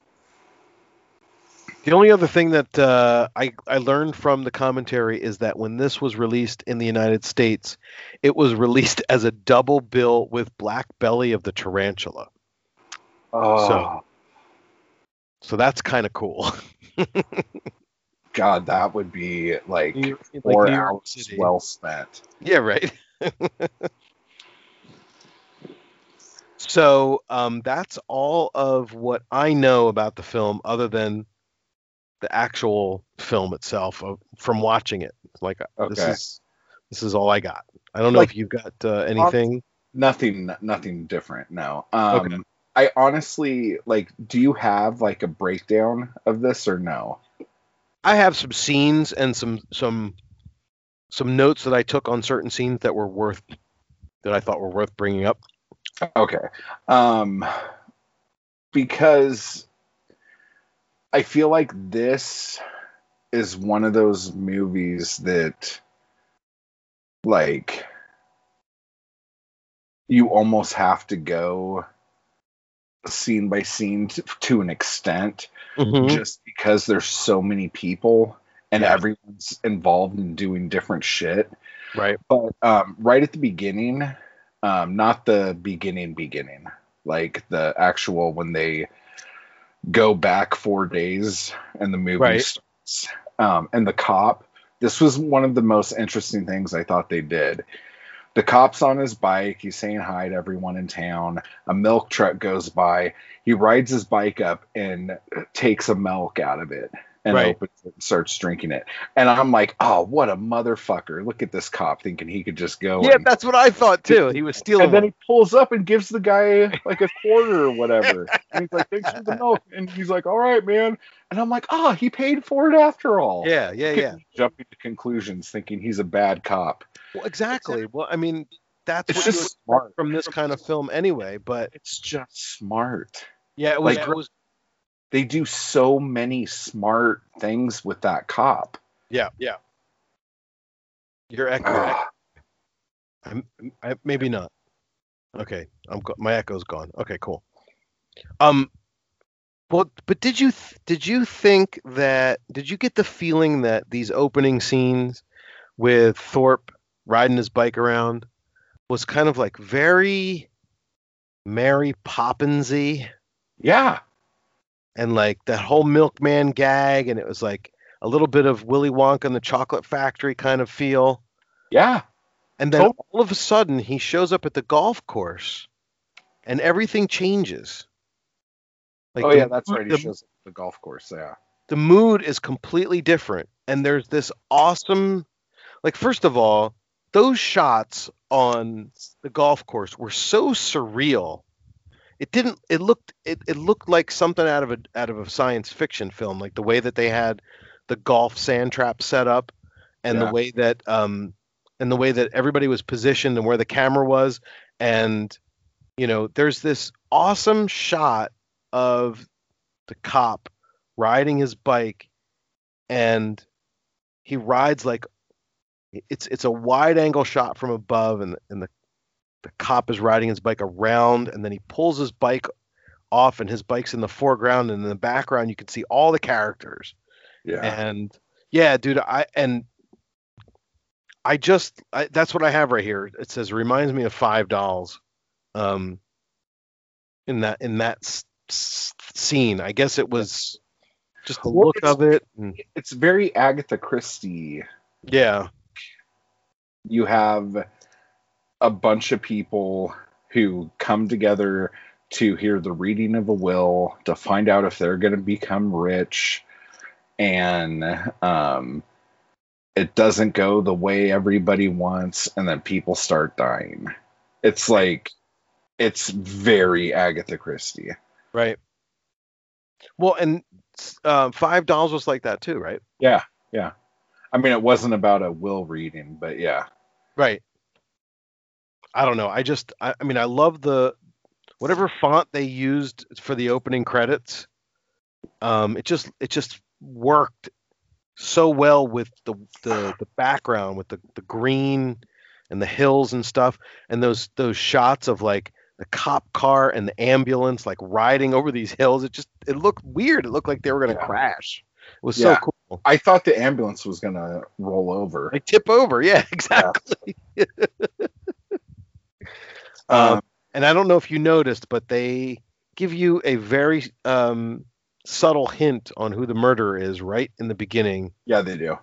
the only other thing that uh, I, I learned from the commentary is that when this was released in the United States, it was released as a double bill with Black Belly of the Tarantula. oh So- So that's kind of cool. god that would be like New- four York hours City. well spent Yeah, right. so um, that's all of what I know about the film, other than the actual film itself uh, from watching it. Like uh, this is This is all I got. I don't know Like- if you've got uh, anything. Nothing, nothing different. No. Um, Okay. I honestly like. Do you have like a breakdown of this or no? I have some scenes and some some some notes that I took on certain scenes that were worth that I thought were worth bringing up. Okay. Um, because I feel like this is one of those movies that, like, you almost have to go scene by scene to, to an extent just because there's so many people and Yeah. everyone's involved in doing different shit. Right. But um, right at the beginning, um, not the beginning beginning, like the actual when they go back four days and the movie Right. starts, um, and the cop. This was one of the most interesting things I thought they did. The cop's on his bike. He's saying hi to everyone in town. A milk truck goes by. He rides his bike up and takes a milk out of it and Right. opens it and starts drinking it. And I'm like, oh, what a motherfucker. Look at this cop thinking he could just go. Yeah, and, that's what I thought too. He was stealing. and then he pulls up and gives the guy like a quarter or whatever. and he's like, thanks for the milk. And he's like, all right, man. And I'm like, oh, he paid for it after all. yeah, yeah, yeah. Jumping to conclusions thinking he's a bad cop. Well, exactly. Well, I mean, that's It's what just smart. from this kind of film anyway. But It's just smart. yeah, it was. Like- it was They do so many smart things with that cop. yeah, yeah. Your echo. I'm, I, maybe not. Okay, I'm my echo's gone. Okay, cool. Um, well, but did you th- did you think that did you get the feeling that these opening scenes with Thorpe riding his bike around was kind of like very Mary Poppinsy yeah. And like that whole milkman gag and it was like a little bit of Willy Wonka and the Chocolate Factory kind of feel. Yeah. And then Totally. all of a sudden, he shows up at the golf course, and everything changes. Like oh, the yeah, that's right. He The, shows up at the golf course. Yeah. the mood is completely different, and there's this awesome, like first of all, those shots on the golf course were so surreal. It didn't. It looked. It, it looked like something out of a out of a science fiction film, like the way that they had the golf sand trap set up, and Yeah. the way that um, and the way that everybody was positioned and where the camera was, and you know, there's this awesome shot of the cop riding his bike, and he rides like it's it's a wide angle shot from above, and and the the cop is riding his bike around, and then he pulls his bike off, and his bike's in the foreground, and in the background you can see all the characters. Yeah. And yeah, dude, I and I just I, that's what I have right here. It says reminds me of Five Dolls, um, in that in that s- s- scene. I guess it was just the Well, look of it. and- It's very Agatha Christie. yeah, You have a bunch of people who come together to hear the reading of a will to find out if they're going to become rich and um it doesn't go the way everybody wants and then people start dying it's like it's very agatha christie right. Well, and uh, Five Dolls was like that too, right? yeah yeah i mean it wasn't about a will reading but yeah Right. I don't know. I just I, I mean I love the whatever font they used for the opening credits. Um it just it just worked so well with the the, the background with the, the green and the hills and stuff and those those shots of like the cop car and the ambulance like riding over these hills it just it looked weird it looked like they were going to Yeah. crash it was Yeah. so cool i thought the ambulance was going to roll over they tip over yeah exactly Um, Um, and I don't know if you noticed, but they give you a very um, subtle hint on who the murderer is right in the beginning. yeah they do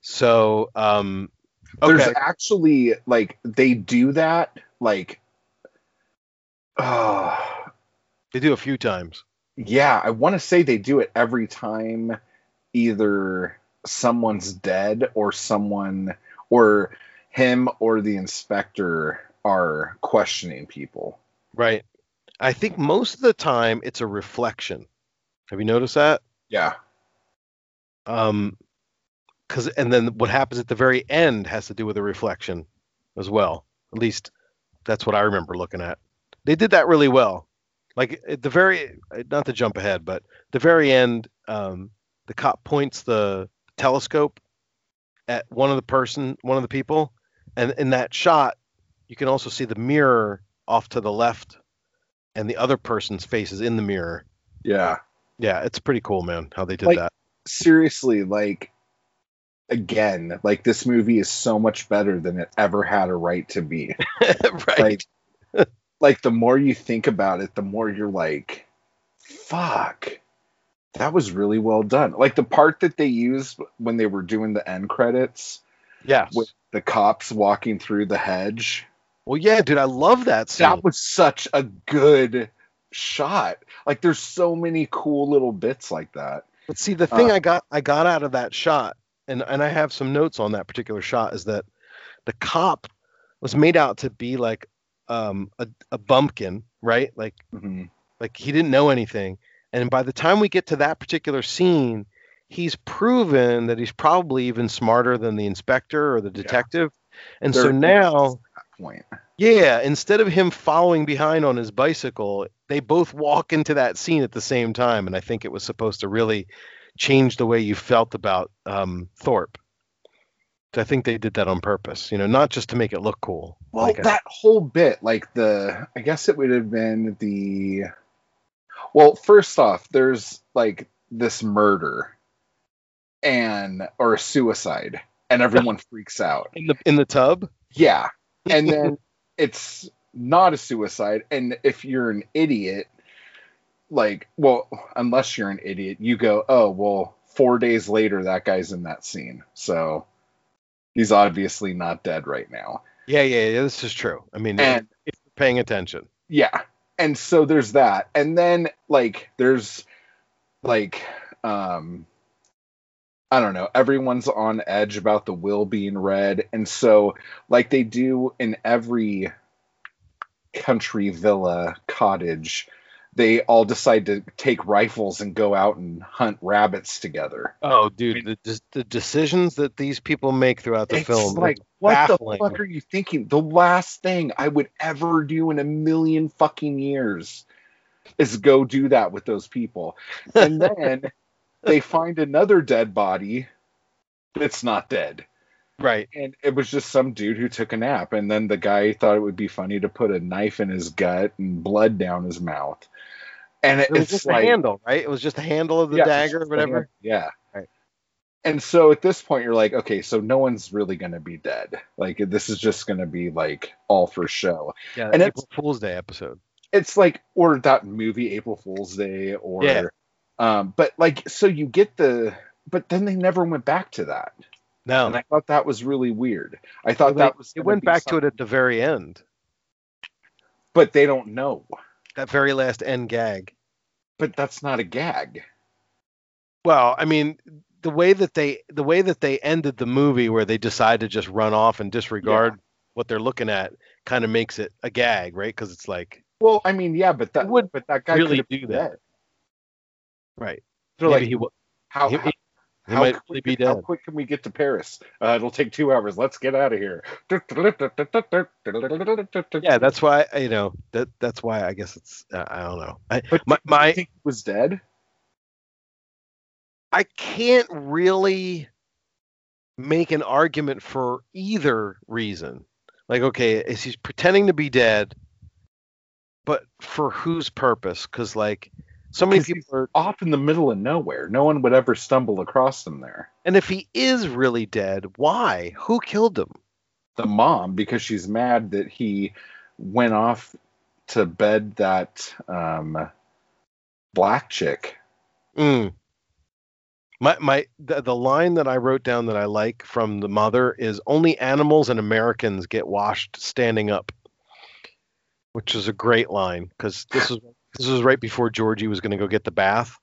So, um, There's actually like they do that like uh they do a few times. yeah, I want to say they do it every time either someone's dead or someone or him or the inspector are questioning people. Right. I think most of the time it's a reflection. Have you noticed that? Yeah. Um, because and then what happens at the very end has to do with a reflection as well. At least that's what I remember looking at. They did that really well. Like at the very, not to jump ahead, but the very end, um, the cop points the telescope at one of the person, one of the people, and in that shot, you can also see the mirror off to the left, and the other person's face is in the mirror. Yeah. Yeah, it's pretty cool, man, how they did Like- that. Seriously, like again, like this movie is so much better than it ever had a right to be. right. Like like the more you think about it, the more you're like, fuck. That was really well done. Like the part that they used when they were doing the end credits yes. with the cops walking through the hedge. Well, yeah, dude, I love that scene. That was such a good shot. Like there's so many cool little bits like that. But see, the thing Uh, I got I got out of that shot, and and I have some notes on that particular shot, is that the cop was made out to be like um, a a bumpkin, right? Like Mhm. like he didn't know anything. And by the time we get to that particular scene, he's proven that he's probably even smarter than the inspector or the detective. And so They're- now, Point. yeah, instead of him following behind on his bicycle, they both walk into that scene at the same time. And I think it was supposed to really change the way you felt about um, Thorpe. I think they did that on purpose, you know, not just to make it look cool. Well, Like, uh, that whole bit, like the, I guess it would have been the. Well, first off, there's like this murder, and or a suicide, and everyone freaks out. in the in the tub. Yeah, and then it's not a suicide, and if you're an idiot, like, well, unless you're an idiot, you go, oh, well, four days later, that guy's in that scene, so he's obviously not dead right now. Yeah, yeah, yeah. This is true. I mean, And if you're paying attention. yeah and so there's that and then like there's like um i don't know everyone's on edge about the will being read and so like they do in every country villa cottage they all decide to take rifles and go out and hunt rabbits together Oh, dude, the, the, the decisions that these people make throughout the it's film. like what baffling. the fuck are you thinking the last thing i would ever do in a million fucking years is go do that with those people and then they find another dead body that's not dead right. and it was just some dude who took a nap and then the guy thought it would be funny to put a knife in his gut and blood down his mouth and it, It was it's just like a handle, right? It was just the handle of the yeah, dagger or whatever. yeah Right. and so at this point you're like okay so no one's really going to be dead like this is just going to be like all for show Yeah, And and it's- April Fool's Day episode. it's like or that movie April Fool's Day or Yeah. Um but like so you get the but then they never went back to that. No, And I thought that was really weird. I thought Well, that was it went back to it at the very end. but they don't know. That very last end gag. But that's not a gag. Well, I mean, the way that they the way that they ended the movie, where they decide to just run off and disregard what they're looking at, kind of makes it a gag, right? Because it's like, Well, I mean, yeah, but that would but that guy really do that. dead. Right? They're Maybe like, he, wa- how, he, how, he, how quick, really how quick can we get to Paris? Uh, it'll take two hours. Let's get out of here. Yeah, that's why you know that that's why I guess it's uh, I don't know. I, But my my think he was dead. I can't really make an argument for either reason. Like, okay, is he's pretending to be dead, but for whose purpose? Because like so many people are, Off in the middle of nowhere. No one would ever stumble across them there. and if he is really dead, why? Who killed him? The mom, because she's mad that he went off to bed that um, black chick. Mm. My my the, the line that I wrote down that I like from the mother is only animals and Americans get washed standing up, which is a great line because this was this was right before Georgie was going to go get the bath.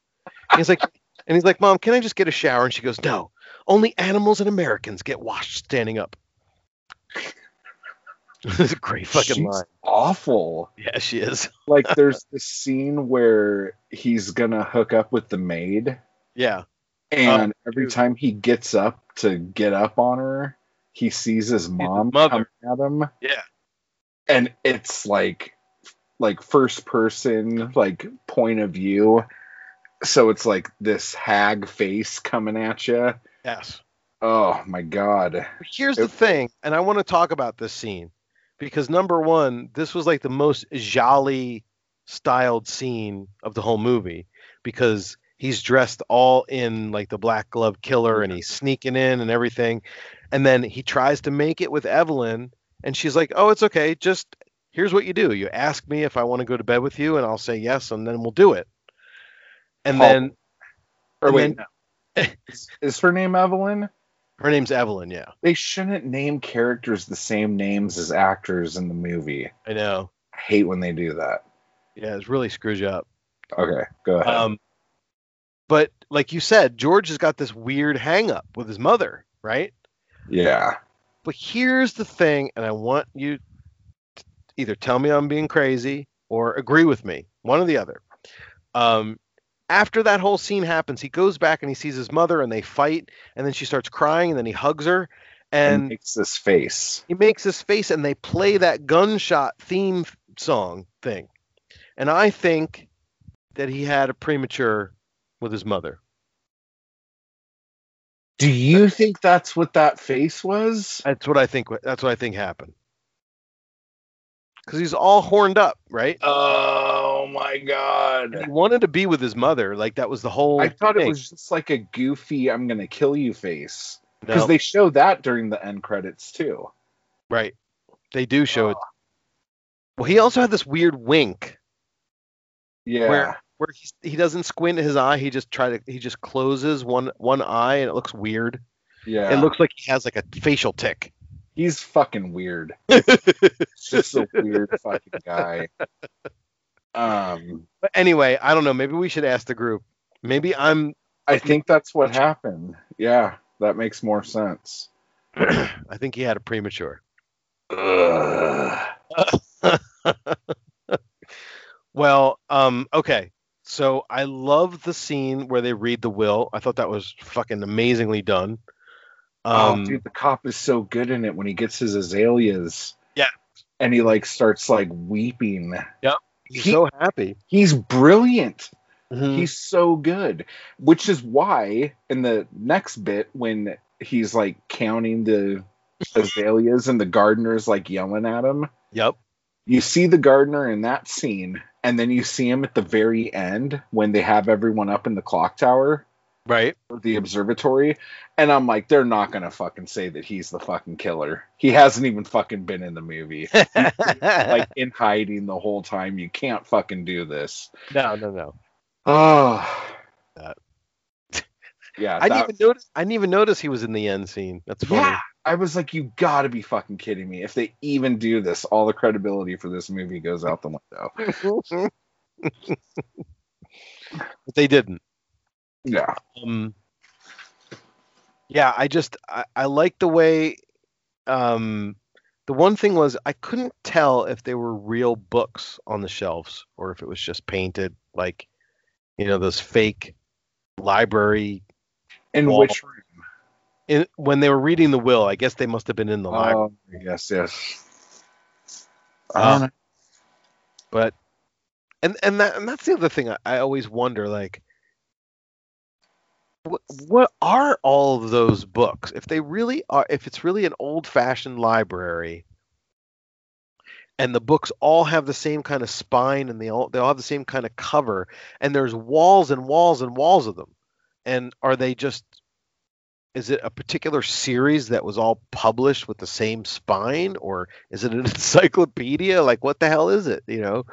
And He's like, And he's like, Mom, can I just get a shower? And she goes, No, only animals and Americans get washed standing up. this is a great fucking She's line. awful. Yeah, she is. Like there's this scene where he's gonna hook up with the maid, Yeah. and Oh, every dude. time he gets up to get up on her, he sees his mom coming at him. Yeah. and it's like like first person like point of view so it's like this hag face coming at you Yes. oh my god But Here's the thing, and I want to talk about this scene because number one, this was like the most giallo styled scene of the whole movie because he's dressed all in like the black glove killer and he's sneaking in and everything. And then he tries to make it with Evelyn, and she's like, Oh, it's okay. Just here's what you do you ask me if I want to go to bed with you, and I'll say yes, and then we'll do it. And Paul- then or and wait then- is, is her name evelyn her name's Evelyn, yeah. they shouldn't name characters the same names as actors in the movie I know. i hate when they do that Yeah, it really screws you up. okay go ahead Um, but like you said, George has got this weird hang up with his mother, right? yeah But here's the thing, and I want you either tell me I'm being crazy or agree with me, one or the other. Um, after that whole scene happens, he goes back and he sees his mother and they fight, and then she starts crying, and then he hugs her, and and makes this face he makes this face, and they play that gunshot theme song thing. And I think that he had a premature with his mother. do you think that's what that face was That's what I think. That's what I think happened. Because he's all horned up, right? oh my god And he wanted to be with his mother. Like that was the whole. I thought it was just like a goofy "I'm gonna kill you" face because No, they show that during the end credits too. right. They do show it. Ah. Well, he also had this weird wink Yeah, where where he he doesn't squint his eye. He just try to he just closes one one eye and it looks weird. yeah. It looks like he has like a facial tick. He's fucking weird. Just a weird fucking guy. Um, But anyway, I don't know. Maybe we should ask the group. Maybe I'm. I think that's what happened. Yeah, that makes more sense. I think he had a premature. Well, um, okay. So I love the scene where they read the will. I thought that was fucking amazingly done. Um, oh, dude, the cop is so good in it when he gets his azaleas. Yeah. and he like starts like weeping. Yep, he's he- so happy. He's brilliant. Mhm. He's so good, which is why in the next bit when he's like counting the azaleas and the gardener's like yelling at him, Yep. you see the gardener in that scene, and then you see him at the very end when they have everyone up in the clock tower Right. the observatory, and I'm like, they're not gonna fucking say that he's the fucking killer. He hasn't even fucking been in the movie. like in hiding the whole time. You can't fucking do this. no, no, no. Oh. Yeah, I didn't even notice. I didn't even notice he was in the end scene. That's funny. Yeah, I was like, you gotta be fucking kidding me. If they even do this, all the credibility for this movie goes out the window. but they didn't. Yeah. Um, yeah, I just I, I like the way. Um, the one thing was I couldn't tell if they were real books on the shelves or if it was just painted, like you know those fake library. In which room? In, when they were reading the will, I guess they must have been in the library. Oh, yes, yes. Uh, don't know. but and and that and that's the other thing I, I always wonder like what are all of those books? If they really are if it's really an old fashioned library and the books all have the same kind of spine and they all they all have the same kind of cover and there's walls and walls and walls of them and are they just is it a particular series that was all published with the same spine or is it an encyclopedia? Like what the hell is it you know?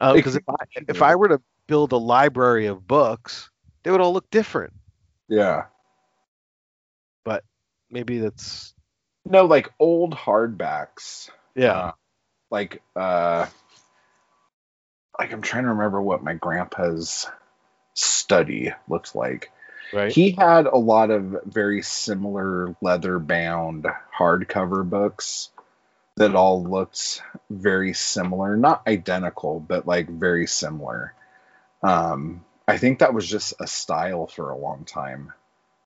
Uh, because if I, if I were to build a library of books they would all look different Yeah. But maybe that's No, like old hardbacks. yeah Uh, like uh like I'm trying to remember what my grandpa's study looked like. Right. He had a lot of very similar leather bound hardcover books that all looked very similar, not identical, but like very similar. Um, I think that was just a style for a long time,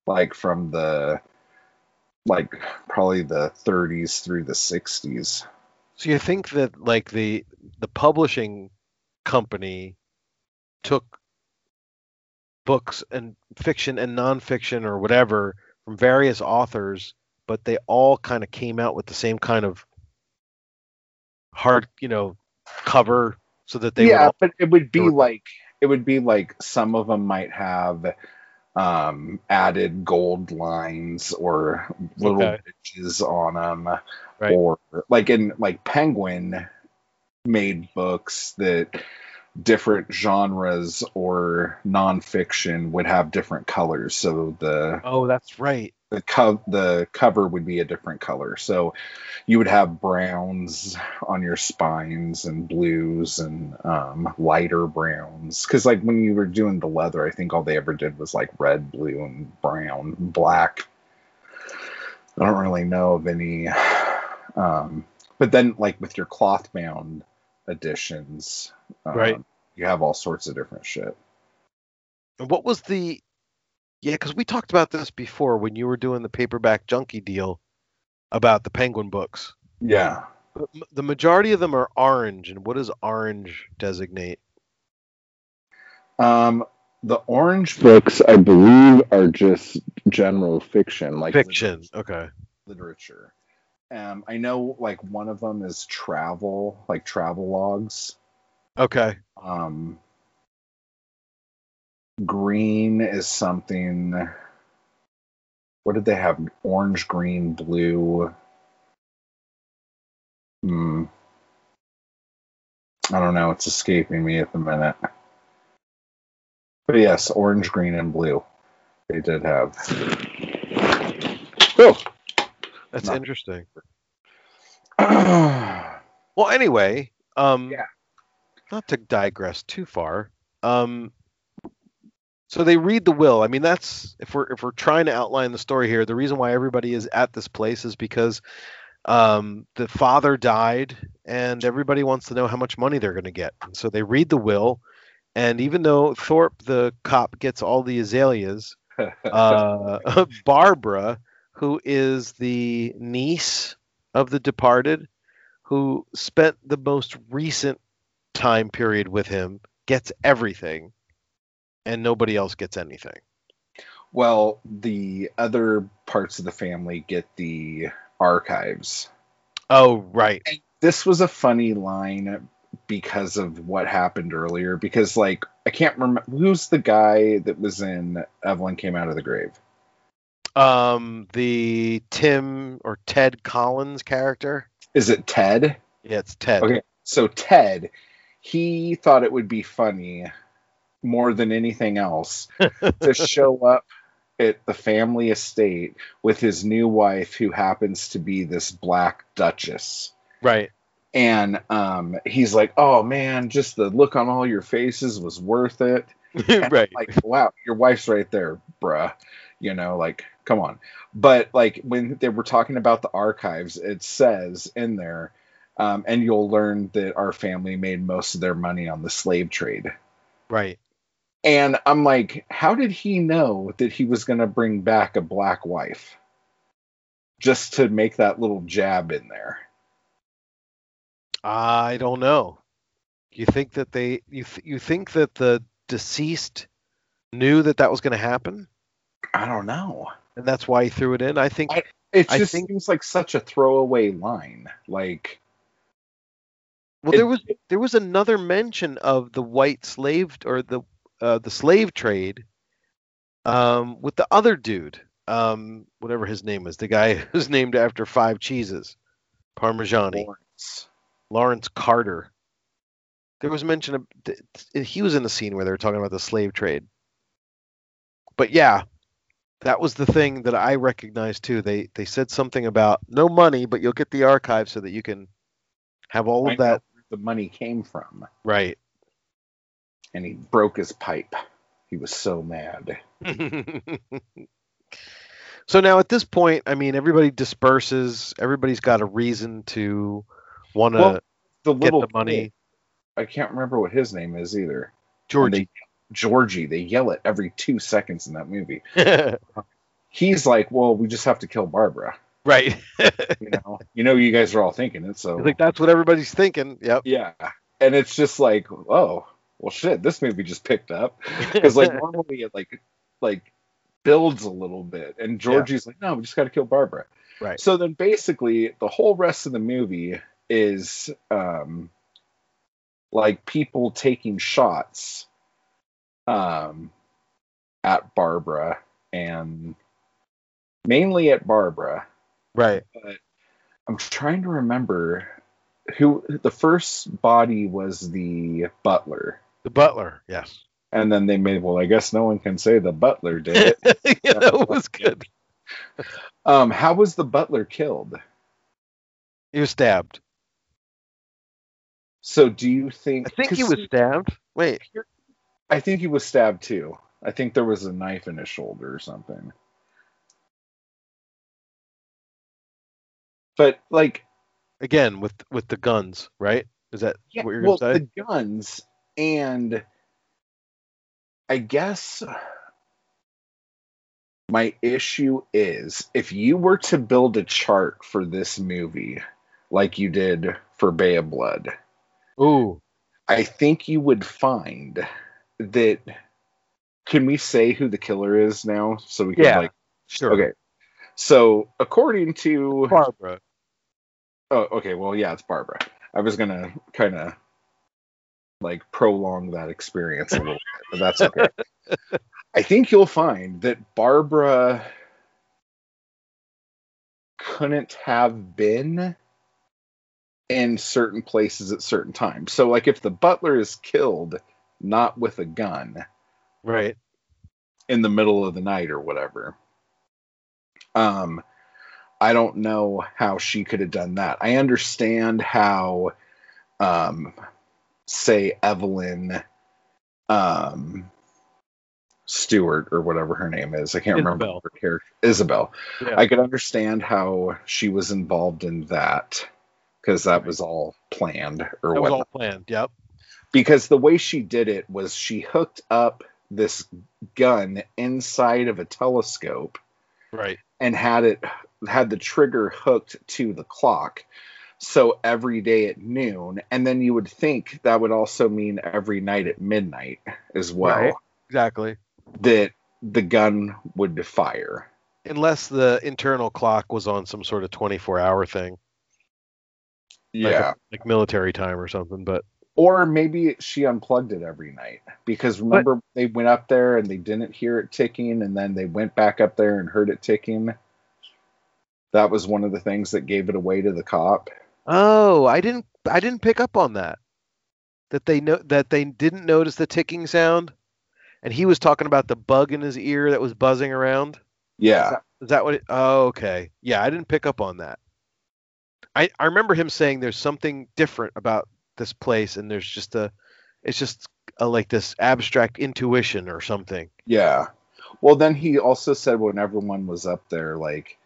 like from the like probably the 30s through the 60s. So you think that like the the publishing company took books and fiction and nonfiction or whatever from various authors, but they all kind of came out with the same kind of hard, you know, cover so that they would yeah, all, but it would be like it would be like some of them might have um, added gold lines or little Okay. bitches on them, Right. or like in like Penguin made books that different genres or nonfiction would have different colors. So the Oh, that's right. The co- the cover would be a different color. So you would have browns on your spines and blues and um, lighter browns. Because like when you were doing the leather, I think all they ever did was like red, blue, and brown, black. I don't really know of any. Um, but then like with your cloth bound editions, um, Right. You have all sorts of different shit. What was the Yeah, because we talked about this before when you were doing the paperback junkie deal about the Penguin books. Yeah. The majority of them are orange, and what does orange designate? Um, the orange books, I believe, are just general fiction, like Fiction. Okay. literature. Um, I know, like one of them is travel, like travel logs. Okay. Um, green is something. What did they have? Orange, green, blue. Hmm. I don't know. It's escaping me at the minute. But yes, orange, green, and blue. They did have. Oh. That's Nothing. interesting. Well, anyway, um, Yeah. not to digress too far. Um, so they read the will. I mean, that's if we're if we're trying to outline the story here. The reason why everybody is at this place is because um, the father died, and everybody wants to know how much money they're going to get. And so they read the will, and even though Thorpe, the cop, gets all the azaleas, uh, Barbara, who is the niece of the departed, who spent the most recent time period with him, gets everything, and nobody else gets anything. Well, the other parts of the family get the archives. Oh, right. This was a funny line because of what happened earlier. Because, like, I can't remember who's the guy that was in Evelyn Came Out of the Grave. Um, the Tim or Ted Collins character. Is it Ted? Yeah, it's Ted. Okay. So, Ted, he thought it would be funny more than anything else to show up at the family estate with his new wife, who happens to be this black duchess. Right. and um, he's like, "Oh man, just the look on all your faces was worth it." Right. Like, wow, your wife's right there, bruh. You know, like, come on. But like when they were talking about the archives, it says in there, um, and you'll learn that our family made most of their money on the slave trade. Right. And I'm like, how did he know that he was going to bring back a black wife? Just to make that little jab in there. I don't know. You think that they you th- you think that the deceased knew that that was going to happen, I don't know. and that's why he threw it in? I think I- It I just think- seems like such a throwaway line. Like, Well, It- there was there was another mention of the white slave or the uh, the slave trade um, with the other dude, um, whatever his name is, the guy who's named after five cheeses, Parmeggiani, Lawrence. Lawrence Carter. There was mention of he was in the scene where they were talking about the slave trade. But yeah, that was the thing that I recognized too. They they said something about no money, but you'll get the archive so that you can have all I of that the money came from, right. And he broke his pipe. He was so mad. so now at this point, I mean, everybody disperses. Everybody's got a reason to want to Well, The get the money. kid, I can't remember what his name is either. Georgie. they- Georgie. They yell it every two seconds in that movie. He's like, "Well, we just have to kill Barbara." right. You know, you know, you guys are all thinking it. So think that's what everybody's thinking. Yep. yeah, and it's just like, oh, well, shit. This movie just picked up because like normally it like like builds a little bit, and Georgie's like, no, we just got to kill Barbara. Right. So then basically the whole rest of the movie is um like people taking shots um at Barbara and mainly at Barbara. Right. But I'm trying to remember who the first body was the butler. The butler. Yes. And then they made well, I guess no one can say the butler did it. yeah, that was good. um, how was the butler killed? He was stabbed. So do you think I think he was stabbed. Wait. I think he was stabbed too. I think there was a knife in his shoulder or something. But like, Again with with the guns, right? Is that yeah, what you're well, gonna say? the guns and I guess my issue is if you were to build a chart for this movie like you did for Bay of Blood, Ooh. I think you would find that. Can we say who the killer is now? So we can Yeah. like Sure. Okay. So according to Barbara. oh okay, well yeah, it's Barbara. I was gonna kind of like prolong that experience a little bit, but that's okay. I think you'll find that Barbara couldn't have been in certain places at certain times. So like if the butler is killed not with a gun, Right. in the middle of the night or whatever. Um, I don't know how she could have done that. I understand how, um, say Evelyn, um, Stewart or whatever her name is. I can't remember Isabel. her character. Isabel. Yeah. I could understand how she was involved in that because that was all planned or that was all planned. Yep. because the way she did it was she hooked up this gun inside of a telescope Right. and had it had the trigger hooked to the clock so every day at noon and then you would think that would also mean every night at midnight as well Right. Exactly. that the gun would fire Unless the internal clock was on some sort of 24 hour thing. Like, yeah like military time or something. But or maybe she unplugged it every night because remember they went up there and they didn't hear it ticking and then they went back up there and heard it ticking that was one of the things that gave it away to the cop oh, I didn't I didn't pick up on that. That they know that they didn't notice the ticking sound, and he was talking about the bug in his ear that was buzzing around. yeah Is that what? It, oh, okay. Yeah, I didn't pick up on that. I I remember him saying there's something different about this place, and there's just a, it's just a, like this abstract intuition or something. yeah well then he also said when everyone was up there like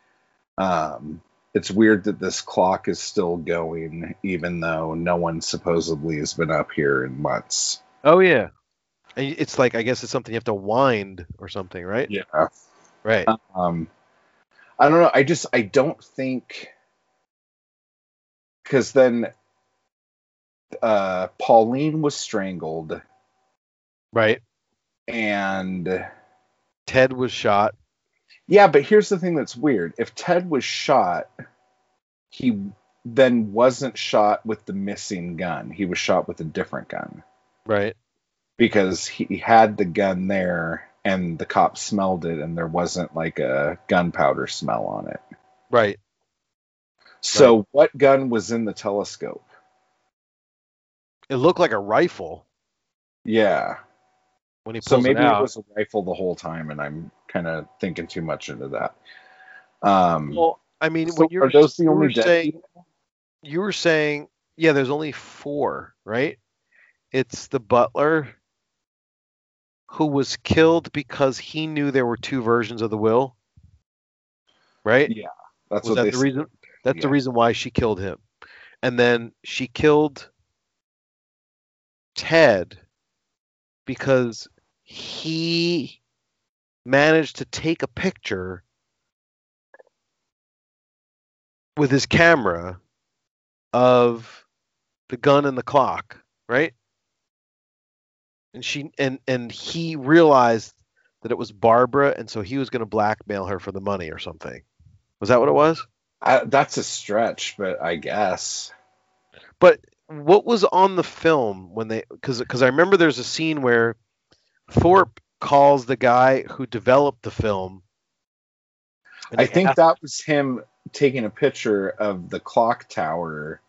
um it's weird that this clock is still going even though no one supposedly has been up here in months Oh yeah. It's like I guess it's something you have to wind or something, right? yeah Right. um i don't know i just i don't think because then uh pauline was strangled right. and Ted was shot. Yeah but here's the thing that's weird. If ted was shot he then wasn't shot with the missing gun. He was shot with a different gun. Right. because he had the gun there and the cop smelled it and there wasn't like a gunpowder smell on it. Right. so what gun was in the telescope? It looked like a rifle. Yeah when he So maybe it it, was a rifle the whole time, and I'm kind of thinking too much into that. Um, well, I mean, so when you are those the you only dead saying, you were saying, yeah, there's only four, right? It's the butler, who was killed because he knew there were two versions of the will? Right? Yeah, that's was what that the said. reason? That's the reason why she killed him. And then she killed Ted because he managed to take a picture with his camera of the gun and the clock, right? And she and and he realized that it was Barbara and so he was going to blackmail her for the money or something. Was that what it was? I, that's a stretch, but I guess. But what was on the film when they because because I remember there's a scene where Thorpe calls the guy who developed the film. I think that was him taking a picture of the clock tower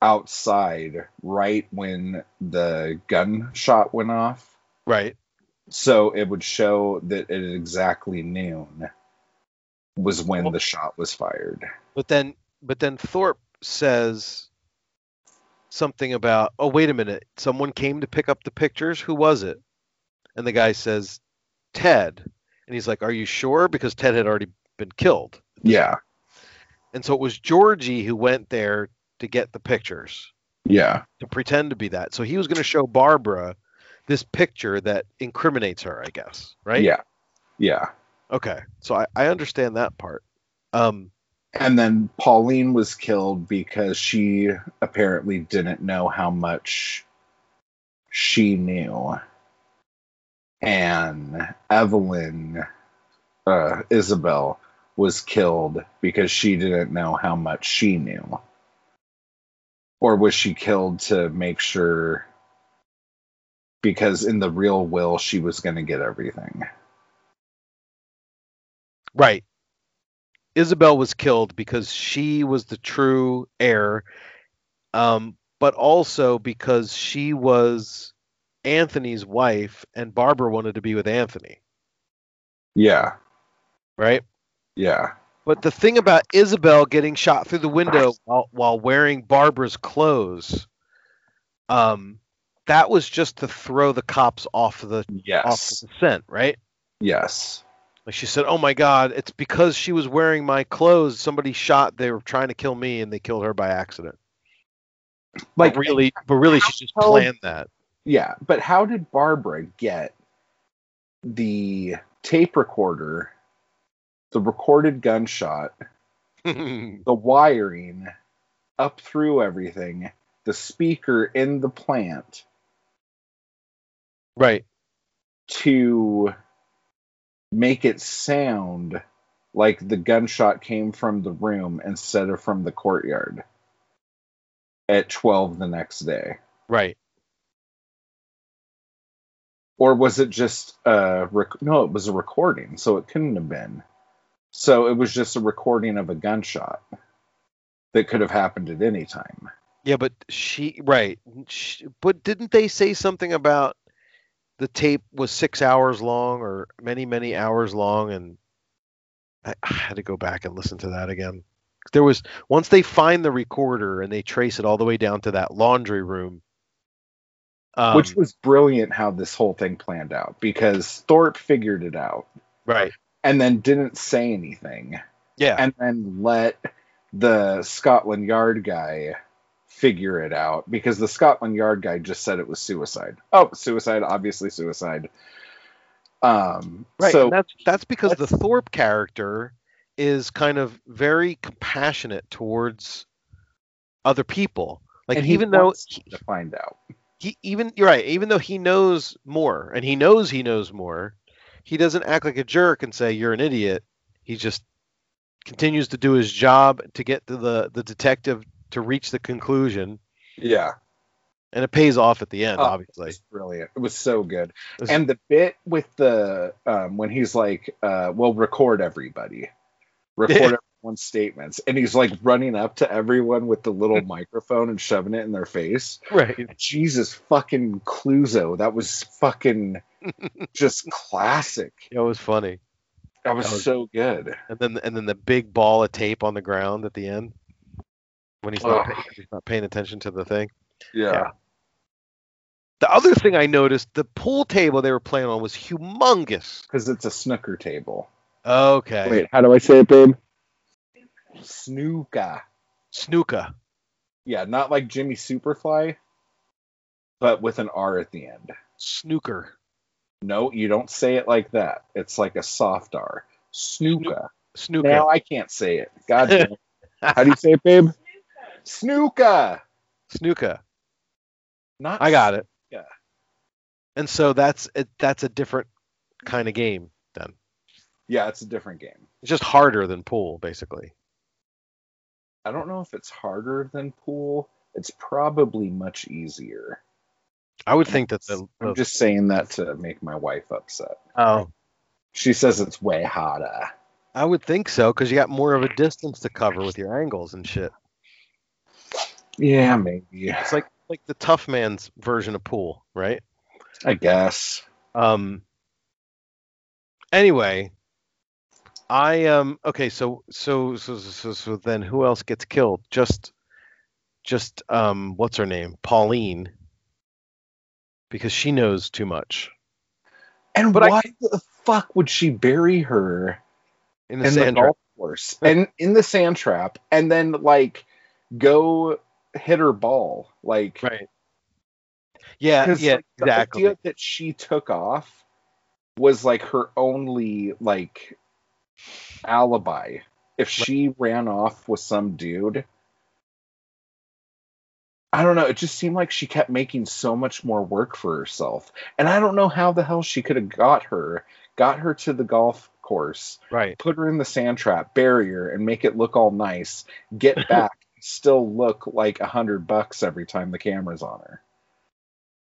outside right when the gunshot went off. right. So it would show that at exactly noon was when Well- the shot was fired. But then but then Thorpe says something about oh wait a minute someone came to pick up the pictures who was it and the guy says Ted and he's like are you sure because Ted had already been killed Yeah. and so it was Georgie who went there to get the pictures Yeah. to pretend to be that. So he was going to show Barbara this picture that incriminates her, I guess, right? Yeah. Yeah. Okay. So I, I understand that part. Um, And then Pauline was killed because she apparently didn't know how much she knew. And Evelyn, uh, Isabel, was killed because she didn't know how much she knew. Or was she killed to make sure? Because in the real will, she was going to get everything. right. Isabel was killed because she was the true heir, um, but also because she was Anthony's wife and Barbara wanted to be with Anthony, Yeah. right? Yeah. But the thing about Isabel getting shot through the window while, while wearing Barbara's clothes, um, that was just to throw the cops off the off Yes. the scent, right? Yes. Like she said, "Oh my God, it's because she was wearing my clothes. Somebody shot. They were trying to kill me, and they killed her by accident." Like but really, but really, she just planned that. Yeah, but how did Barbara get the tape recorder, the recorded gunshot, the wiring up through everything, the speaker in the plant right. to make it sound like the gunshot came from the room instead of from the courtyard at 12 the next day? Right. Or was it just uh rec- no it was a recording so it couldn't have been so it was just a recording of a gunshot that could have happened at any time Yeah, but she right. She, but didn't they say something about the tape was six hours long or many many hours long? And I, I had to go back and listen to that again. There was once they find the recorder and they trace it all the way down to that laundry room. Um, which was brilliant how this whole thing planned out because thorpe figured it out right. and then didn't say anything Yeah. and then let the scotland yard guy figure it out because the scotland yard guy just said it was suicide oh suicide obviously suicide um Right. so that's that's because the Thorpe character is kind of very compassionate towards other people. Like even though he, to find out he even you're right, even though he knows more and he knows he knows more, he doesn't act like a jerk and say you're an idiot. He just continues to do his job to get to the the detective to reach the conclusion yeah and it pays off at the end Oh, obviously. It's brilliant. It was so good. It's- And the bit with the um, when he's like, uh, "Well, record everybody, record everyone's statements," and he's like running up to everyone with the little microphone and shoving it in their face. Right. Jesus fucking Clouseau, that was fucking just classic. It was funny. That was, That was- so good. and then and then the big ball of tape on the ground at the end when he's not Ugh. pay, he's not paying attention to the thing. Yeah. The other thing I noticed, the pool table they were playing on was humongous. Because it's a snooker table. Okay. Wait, how do I say it, babe? Snooka. Snooka. Yeah, not like Jimmy Superfly, but with an R at the end. Snooker. No, you don't say it like that. It's like a soft R. Snooka. Snooker. Now I can't say it. God damn it. How do you say it, babe? Snooka. Snooka. Not I got it. Yeah. And so that's it, that's a different kind of game then. Yeah, it's a different game. It's just harder than pool, basically. I don't know if it's harder than pool. It's probably much easier. I would think that the, I'm just saying that to make my wife upset. oh, She says it's way harder. I would think so because you got more of a distance to cover with your angles and shit. Yeah, maybe. It's like like the tough man's version of pool, right? I guess. Um. Anyway, I um. Okay, so so so so, so then who else gets killed? Just just um. What's her name? Pauline. Because she knows too much And But I- why the fuck would she bury her in the in the sand trap. golf course and in the sand trap and then like go hit her ball? Like, Right. Yeah, Yeah. like, the exactly. idea that she took off was like her only like alibi. If she ran off with some dude, I don't know. It just seemed like she kept making so much more work for herself, and I don't know how the hell she could have got her, got her to the golf course, Right. put her in the sand trap, bury her, and make it look all nice. Get back, still look like a hundred bucks every time the camera's on her.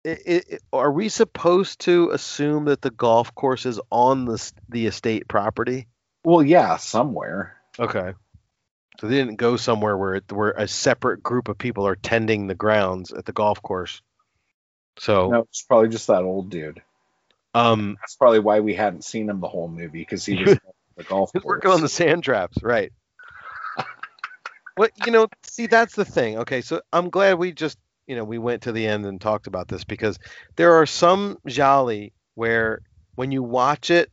it, it, are we supposed to assume that the golf course is on the the estate property? Well, yeah, somewhere. Okay. So they didn't go somewhere where it, where a separate group of people are tending the grounds at the golf course. So, No, it's probably just that old dude. um, That's probably why we hadn't seen him the whole movie because he was the golf course. working on the sand traps, right? Well, you know, see, that's the thing. Okay, so I'm glad we just, you know, we went to the end and talked about this because there are some giallo where when you watch it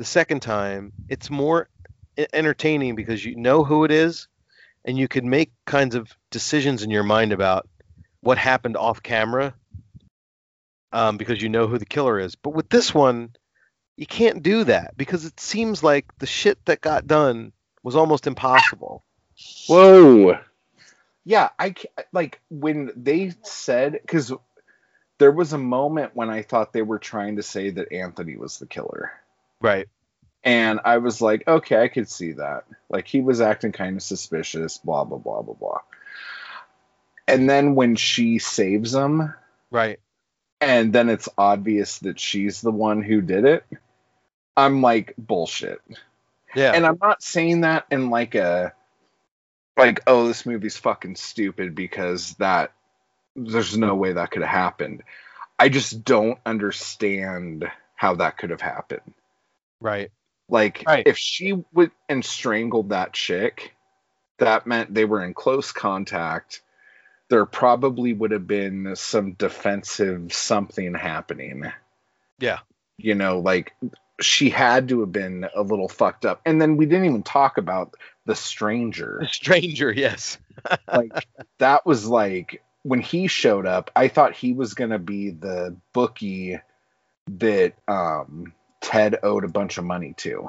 the second time, it's more entertaining because you know who it is and you can make kinds of decisions in your mind about what happened off camera um, because you know who the killer is. But with this one, you can't do that because it seems like the shit that got done was almost impossible. Whoa. Yeah, I ca- like when they said because there was a moment when I thought they were trying to say that Anthony was the killer, Right. and I was like, okay, I could see that. Like he was acting kind of suspicious, blah blah blah blah blah. And then when she saves him, Right. and then it's obvious that she's the one who did it, I'm like bullshit. Yeah. and I'm not saying that in like a like oh this movie's fucking stupid because that there's no way that could have happened. I just don't understand how that could have happened. Right. Like Right. if she would and strangled that chick, that meant they were in close contact. There probably would have been some defensive something happening. Yeah. You know, like she had to have been a little fucked up. And then we didn't even talk about the stranger. A stranger, yes. like that was like when he showed up, I thought he was gonna be the bookie that um Ted owed a bunch of money to.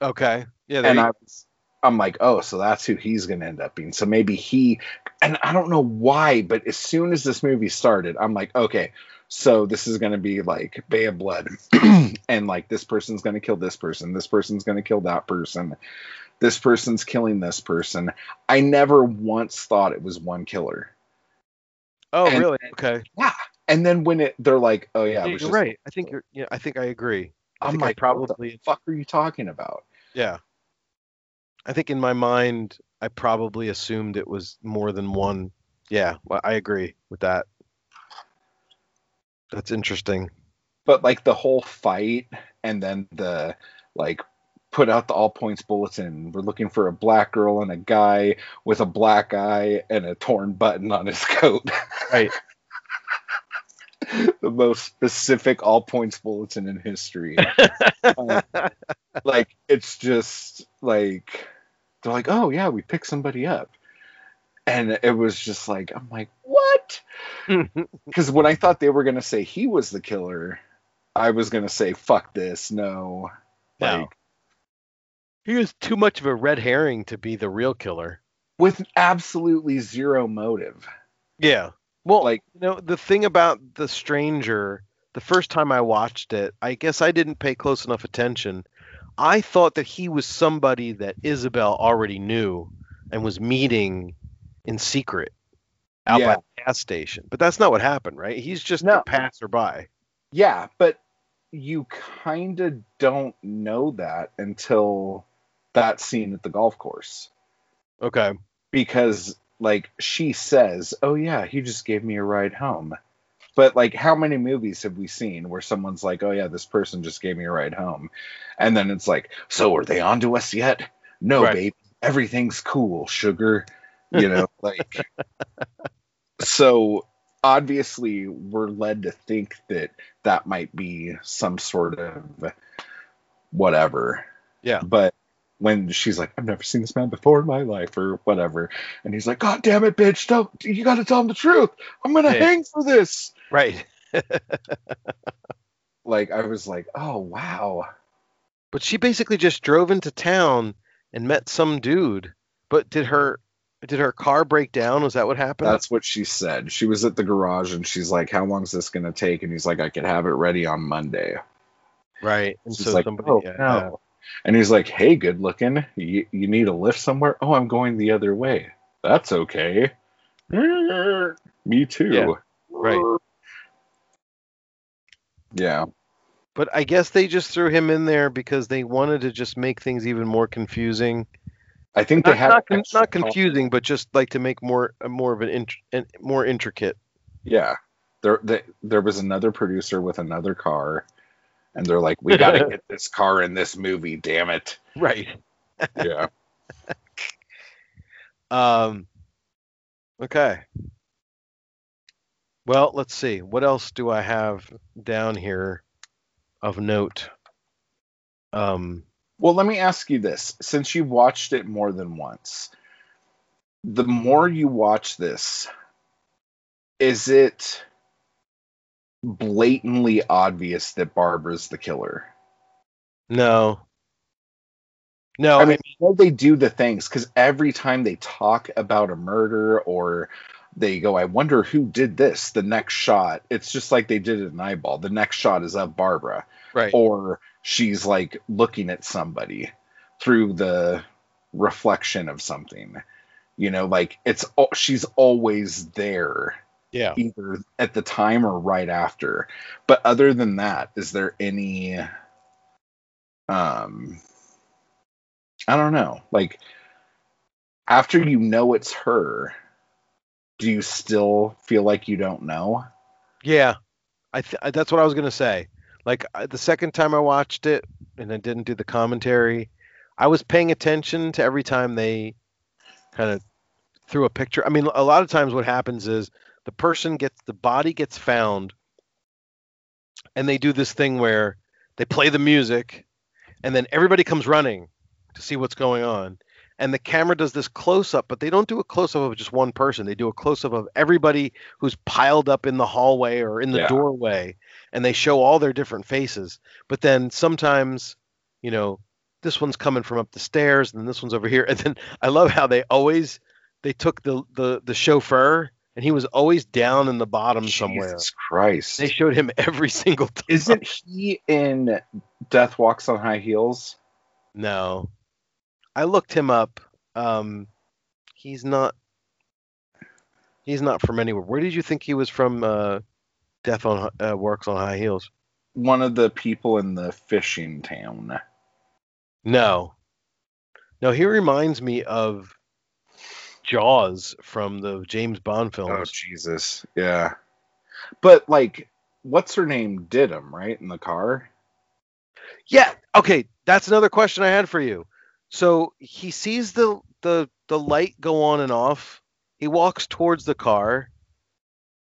Okay. Yeah. And you- I was, I'm like, oh, so that's who he's going to end up being. So maybe he, and I don't know why, but as soon as this movie started, I'm like, okay, so this is going to be like Bay of Blood, and like this person's going to kill this person, this person's going to kill that person, this person's killing this person. I never once thought it was one killer. oh, and- really? Okay. And then when it, they're like, oh yeah, it Yeah, was you're just- right. I think you're. Yeah. I think I agree. I I like, what probably. the fuck are you talking about? Yeah. I think in my mind, I probably assumed it was more than one. Yeah, well, I agree with that. That's interesting. but like the whole fight and then the like put out the all points bulletin we're looking for a black girl and a guy with a black eye and a torn button on his coat Right. the most specific all points bulletin in history. Um, like it's just like they're like, oh yeah, we picked somebody up, and it was just like I'm like, what? Because when I thought they were gonna say he was the killer, I was gonna say, fuck this, no. No. Like he was too much of a red herring to be the real killer. with absolutely zero motive. Yeah. Well, Like- you know, the thing about The Stranger, the first time I watched it, I guess I didn't pay close enough attention. I thought that he was somebody that Isabel already knew and was meeting in secret out by the gas station. But that's not what happened, right? He's just No. a passerby. Yeah, but you kind of don't know that until that scene at the golf course. Okay. because like she says, "Oh yeah, he just gave me a ride home." But like how many movies have we seen where someone's like, "Oh yeah, this person just gave me a ride home." And then it's like, "So are they on to us yet?" No, Right. babe. Everything's cool, sugar. You know, like so obviously we're led to think that that might be some sort of whatever. Yeah. But when she's like, I've never seen this man before in my life, or whatever, and he's like, God damn it, bitch, don't you gotta tell him the truth. I'm gonna Yeah. hang for this. Right. Like I was like, oh wow. But she basically just drove into town and met some dude. But did her did her car break down? Was that what happened? That's what she said. She was at the garage and she's like, How long's this gonna take? And he's like, I could have it ready on Monday. right. And She's so like, somebody oh, yeah, no. And he's like, Hey, good looking. You, you need a lift somewhere? Oh, I'm going the other way. That's okay. Me too. Yeah, right. Yeah. But I guess they just threw him in there because they wanted to just make things even more confusing. I think they Not, had not, con- not confusing, but just like to make more more of an, int- more intricate. Yeah. There, they, there was another producer with another car, and they're like, "We got to get this car in this movie, damn it!" Right. Yeah. Um. Okay. Well, let's see. What else do I have down here of note? Um. Well, let me ask you this: since you've watched it more than once, the more you watch this, is it blatantly obvious that Barbara's the killer? No. No. I mean, I know they do the things because every time they talk about a murder or they go, I wonder who did this, the next shot, it's just like they did it in Eyeball. The next shot is of Barbara, right. or she's like looking at somebody through the reflection of something. You know, like it's al- she's always there, Yeah. either at the time or right after. But other than that, is there any um I don't know. Like after you know it's her, do you still feel like you don't know? Yeah, I th- I- that's what I was gonna say. Like I- the second time I watched it, and I didn't do the commentary, I was paying attention to every time they kind of threw a picture. I mean, a lot of times what happens is the person gets the body gets found, and they do this thing where they play the music, and then everybody comes running to see what's going on. And the camera does this close up, but they don't do a close up of just one person. They do a close up of everybody who's piled up in the hallway or in the Yeah. doorway and they show all their different faces but then sometimes you know this one's coming from up the stairs and then this one's over here and then i love how they always they took the the, the chauffeur and he was always down in the bottom somewhere Jesus Christ. they showed him every single time Isn't he in Death Walks on High Heels? no i looked him up um he's not he's not from anywhere where did you think he was from uh death on uh, works on high heels One of the people in the fishing town. No. No, he reminds me of Jaws from the James Bond oh, films. Oh. Jesus. Yeah. But like what's her name did him, right? In the car? yeah. Okay, that's another question I had for you. So he sees the the the light go on and off. He walks towards the car,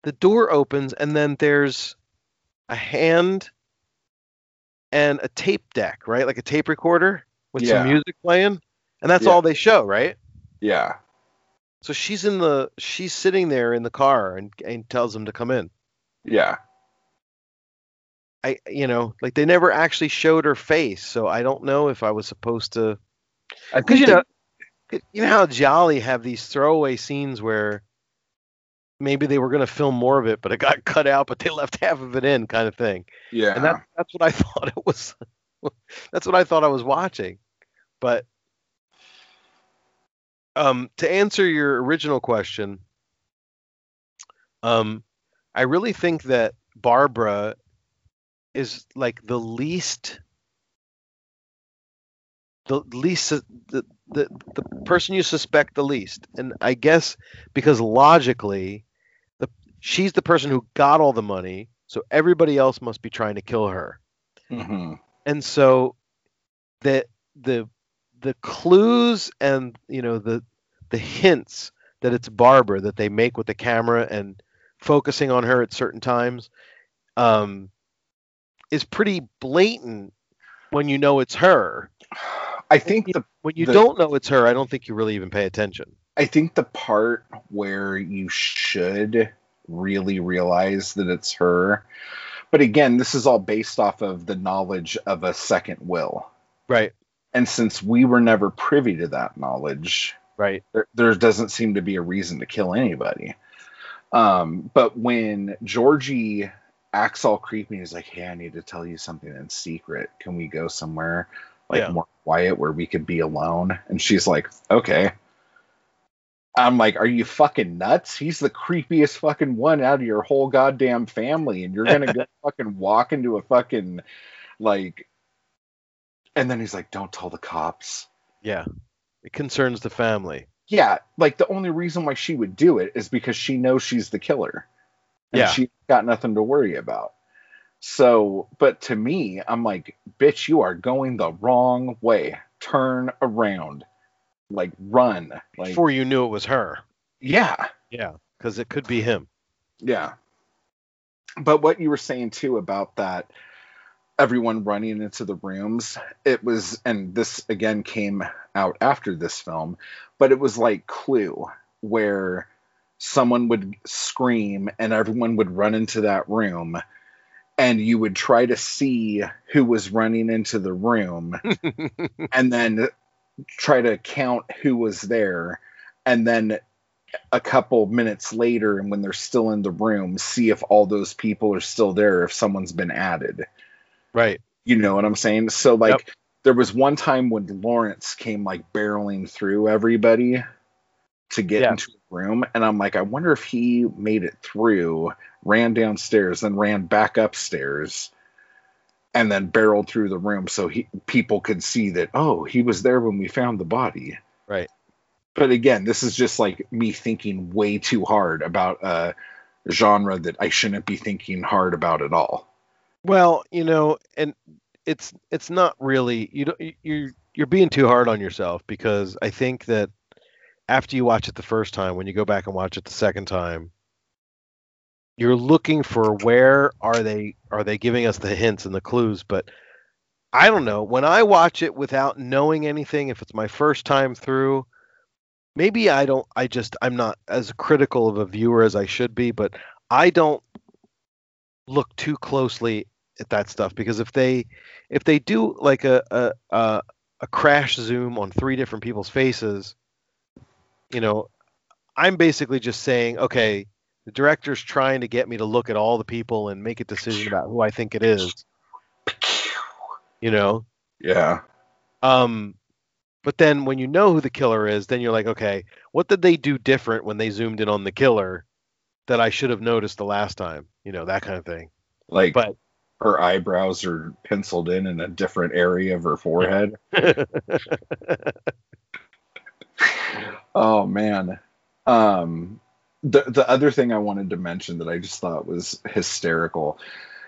the door opens and then there's a hand and a tape deck, right? Like a tape recorder with Yeah. some music playing. And that's Yeah. all they show, right? Yeah. So she's in the she's sitting there in the car and, and tells him to come in. Yeah. I you know, like they never actually showed her face, so I don't know if I was supposed to I because you they- know you know how giallo have these throwaway scenes where maybe they were going to film more of it, but it got cut out, but they left half of it in, kind of thing. yeah. And that that's what I thought it was. that's what I thought I was watching. But um, to answer your original question, um, I really think that Barbara is like the least the least the, the the person you suspect the least and i guess because logically the she's the person who got all the money so everybody else must be trying to kill her Mhm. and so the the the clues and you know the the hints that it's Barbara that they make with the camera and focusing on her at certain times um is pretty blatant when you know it's her. I think the when you The- don't know it's her i don't think you really even pay attention. I think the part where you should really realize that it's her, but again, this is all based off of the knowledge of a second will. right. And since we were never privy to that knowledge, right there, there doesn't seem to be a reason to kill anybody. Um, but when Georgie acts all creepy, he's like, "Hey, I need to tell you something in secret. Can we go somewhere like Yeah. more quiet where we could be alone?" And she's like, "Okay." I'm like, "Are you fucking nuts? He's the creepiest fucking one out of your whole goddamn family, and you're gonna go fucking walk into a fucking like." And then he's like, "Don't tell the cops." yeah it concerns the family yeah, like the only reason why she would do it is because she knows she's the killer. And Yeah. she got nothing to worry about. So, but to me, I'm like, bitch, you are going the wrong way. Turn around. Like run. Like before you knew it was her yeah. yeah because it could be him Yeah. But what you were saying too about that everyone running into the rooms, it was and this again came out after this film, but it was like Clue where someone would scream and everyone would run into that room and you would try to see who was running into the room and then try to count who was there. And then a couple minutes later and when they're still in the room see if all those people are still there if someone's been added right you know what i'm saying so like Yep. there was one time when lawrence came like barreling through everybody to get Yeah. into a room and i'm like i wonder if he made it through ran downstairs then ran back upstairs and then barreled through the room so he people could see that oh he was there when we found the body Right. but again this is just like me thinking way too hard about a genre that i shouldn't be thinking hard about at all Well, you know, and it's it's not really you don't you're you're being too hard on yourself because I think that after you watch it the first time, when you go back and watch it the second time, you're looking for where are they are they giving us the hints and the clues, but I don't know. When I watch it without knowing anything, if it's my first time through, maybe I don't I just I'm not as critical of a viewer as I should be, but I don't look too closely at that stuff because if they if they do like a a a, a crash zoom on three different people's faces, you know, I'm basically just saying, okay, the director's trying to get me to look at all the people and make a decision about who I think it is. You know, yeah. Um, but then when you know who the killer is, then you're like, okay, what did they do different when they zoomed in on the killer that I should have noticed the last time? You know, that kind of thing. like But her eyebrows are penciled in in a different area of her forehead Oh man. Um the the other thing I wanted to mention that I just thought was hysterical.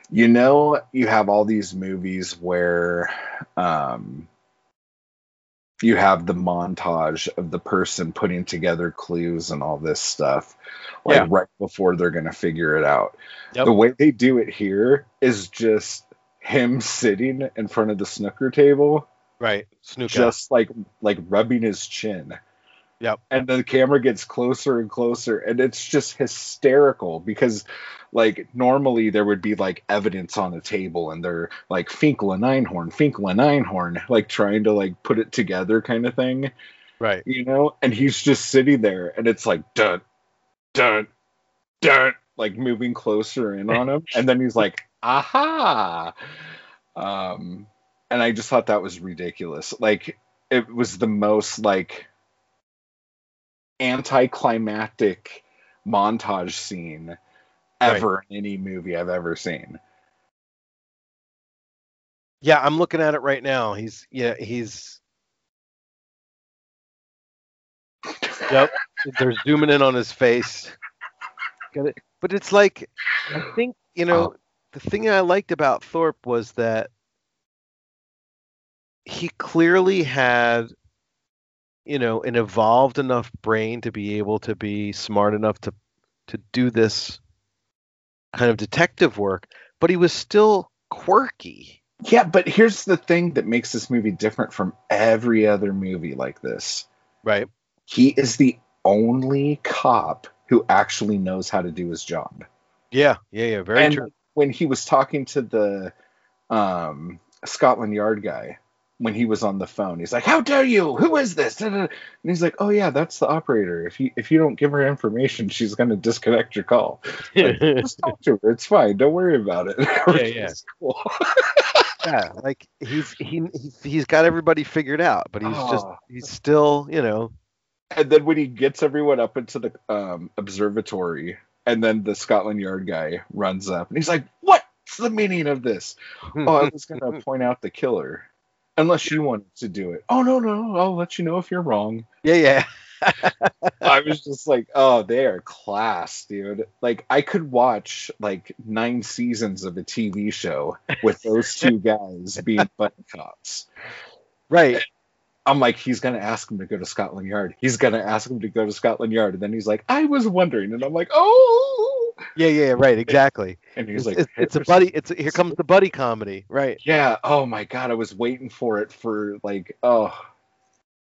You know, you have all these movies where um you have the montage of the person putting together clues and all this stuff, like Yeah. right before they're gonna figure it out. Yep. The way they do it here is just him sitting in front of the snooker table, Right. Snooker. just like like rubbing his chin. Yep. And the camera gets closer and closer, and it's just hysterical because, like, normally there would be like evidence on the table, and they're like Finkel and Einhorn, Finkel and Einhorn, like trying to like put it together, kind of thing, right. you know. And he's just sitting there, and it's like dun, dun, dun, like moving closer in on him, and then he's like, aha. Um, and I just thought that was ridiculous. Like, it was the most like anticlimactic montage scene ever in any movie I've ever seen. Yeah, I'm looking at it right now. He's yeah, he's Yep. They're zooming in on his face. Got it. But it's like I think, you know, oh. the thing I liked about Thorpe was that he clearly had you know, an evolved enough brain to be able to be smart enough to to do this kind of detective work, but he was still quirky. Yeah, but here's the thing that makes this movie different from every other movie like this. Right. He is the only cop who actually knows how to do his job. Yeah, yeah, yeah. Very and true. when he was talking to the um, Scotland Yard guy, when he was on the phone, he's like, "How dare you? Who is this?" And he's like, "Oh yeah, that's the operator. If you if you don't give her information, she's going to disconnect your call. Like, Just talk to her. It's fine. Don't worry about it." yeah. It's cool. yeah, like he's he, he he's got everybody figured out, but he's just Oh. he's still, you know, And then when he gets everyone up into the um, observatory, and then the Scotland Yard guy runs up, and he's like, "What's the meaning of this?" oh, I was going to point out the killer. Unless you wanted to do it. Oh, no, no. I'll let you know if you're wrong. yeah, yeah. I was just like, oh, they are class, dude. Like, I could watch like nine seasons of a TV show with those two guys being button cops. Right. I'm like, he's going to ask him to go to Scotland Yard. He's going to ask him to go to Scotland Yard. And then he's like, I was wondering. And I'm like, oh. Yeah, yeah, right, exactly. And he's It's, like, it's, it's a buddy. It's a, here comes the buddy comedy. Right. Yeah. Oh my god, I was waiting for it for like oh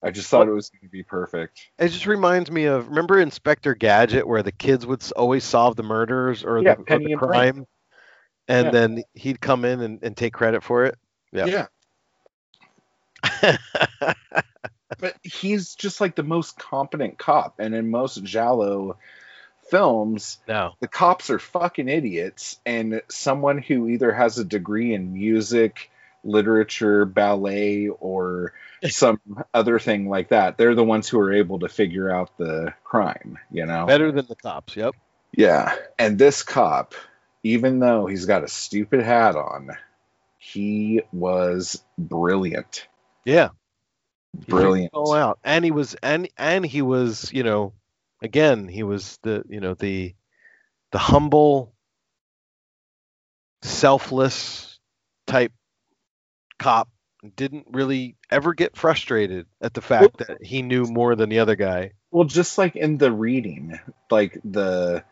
I just thought it was gonna be perfect. It just reminds me of remember Inspector Gadget, where the kids would always solve the murders or Yeah, the, or the and crime, and Yeah. then he'd come in and, and take credit for it. Yeah. Yeah. But he's just like the most competent cop. And in most giallo films, no. the cops are fucking idiots. And someone who either has a degree in music, literature, ballet, or some other thing like that, they're the ones who are able to figure out the crime, you know? Better than the cops. Yep. Yeah, and this cop, even though he's got a stupid hat on, he was brilliant. Yeah. He figured it Brilliant. all out, and he was and and he was you know, again he was the you know the the humble, selfless type cop. Didn't really ever get frustrated at the fact that he knew more than the other guy. Well, just like in the reading, like the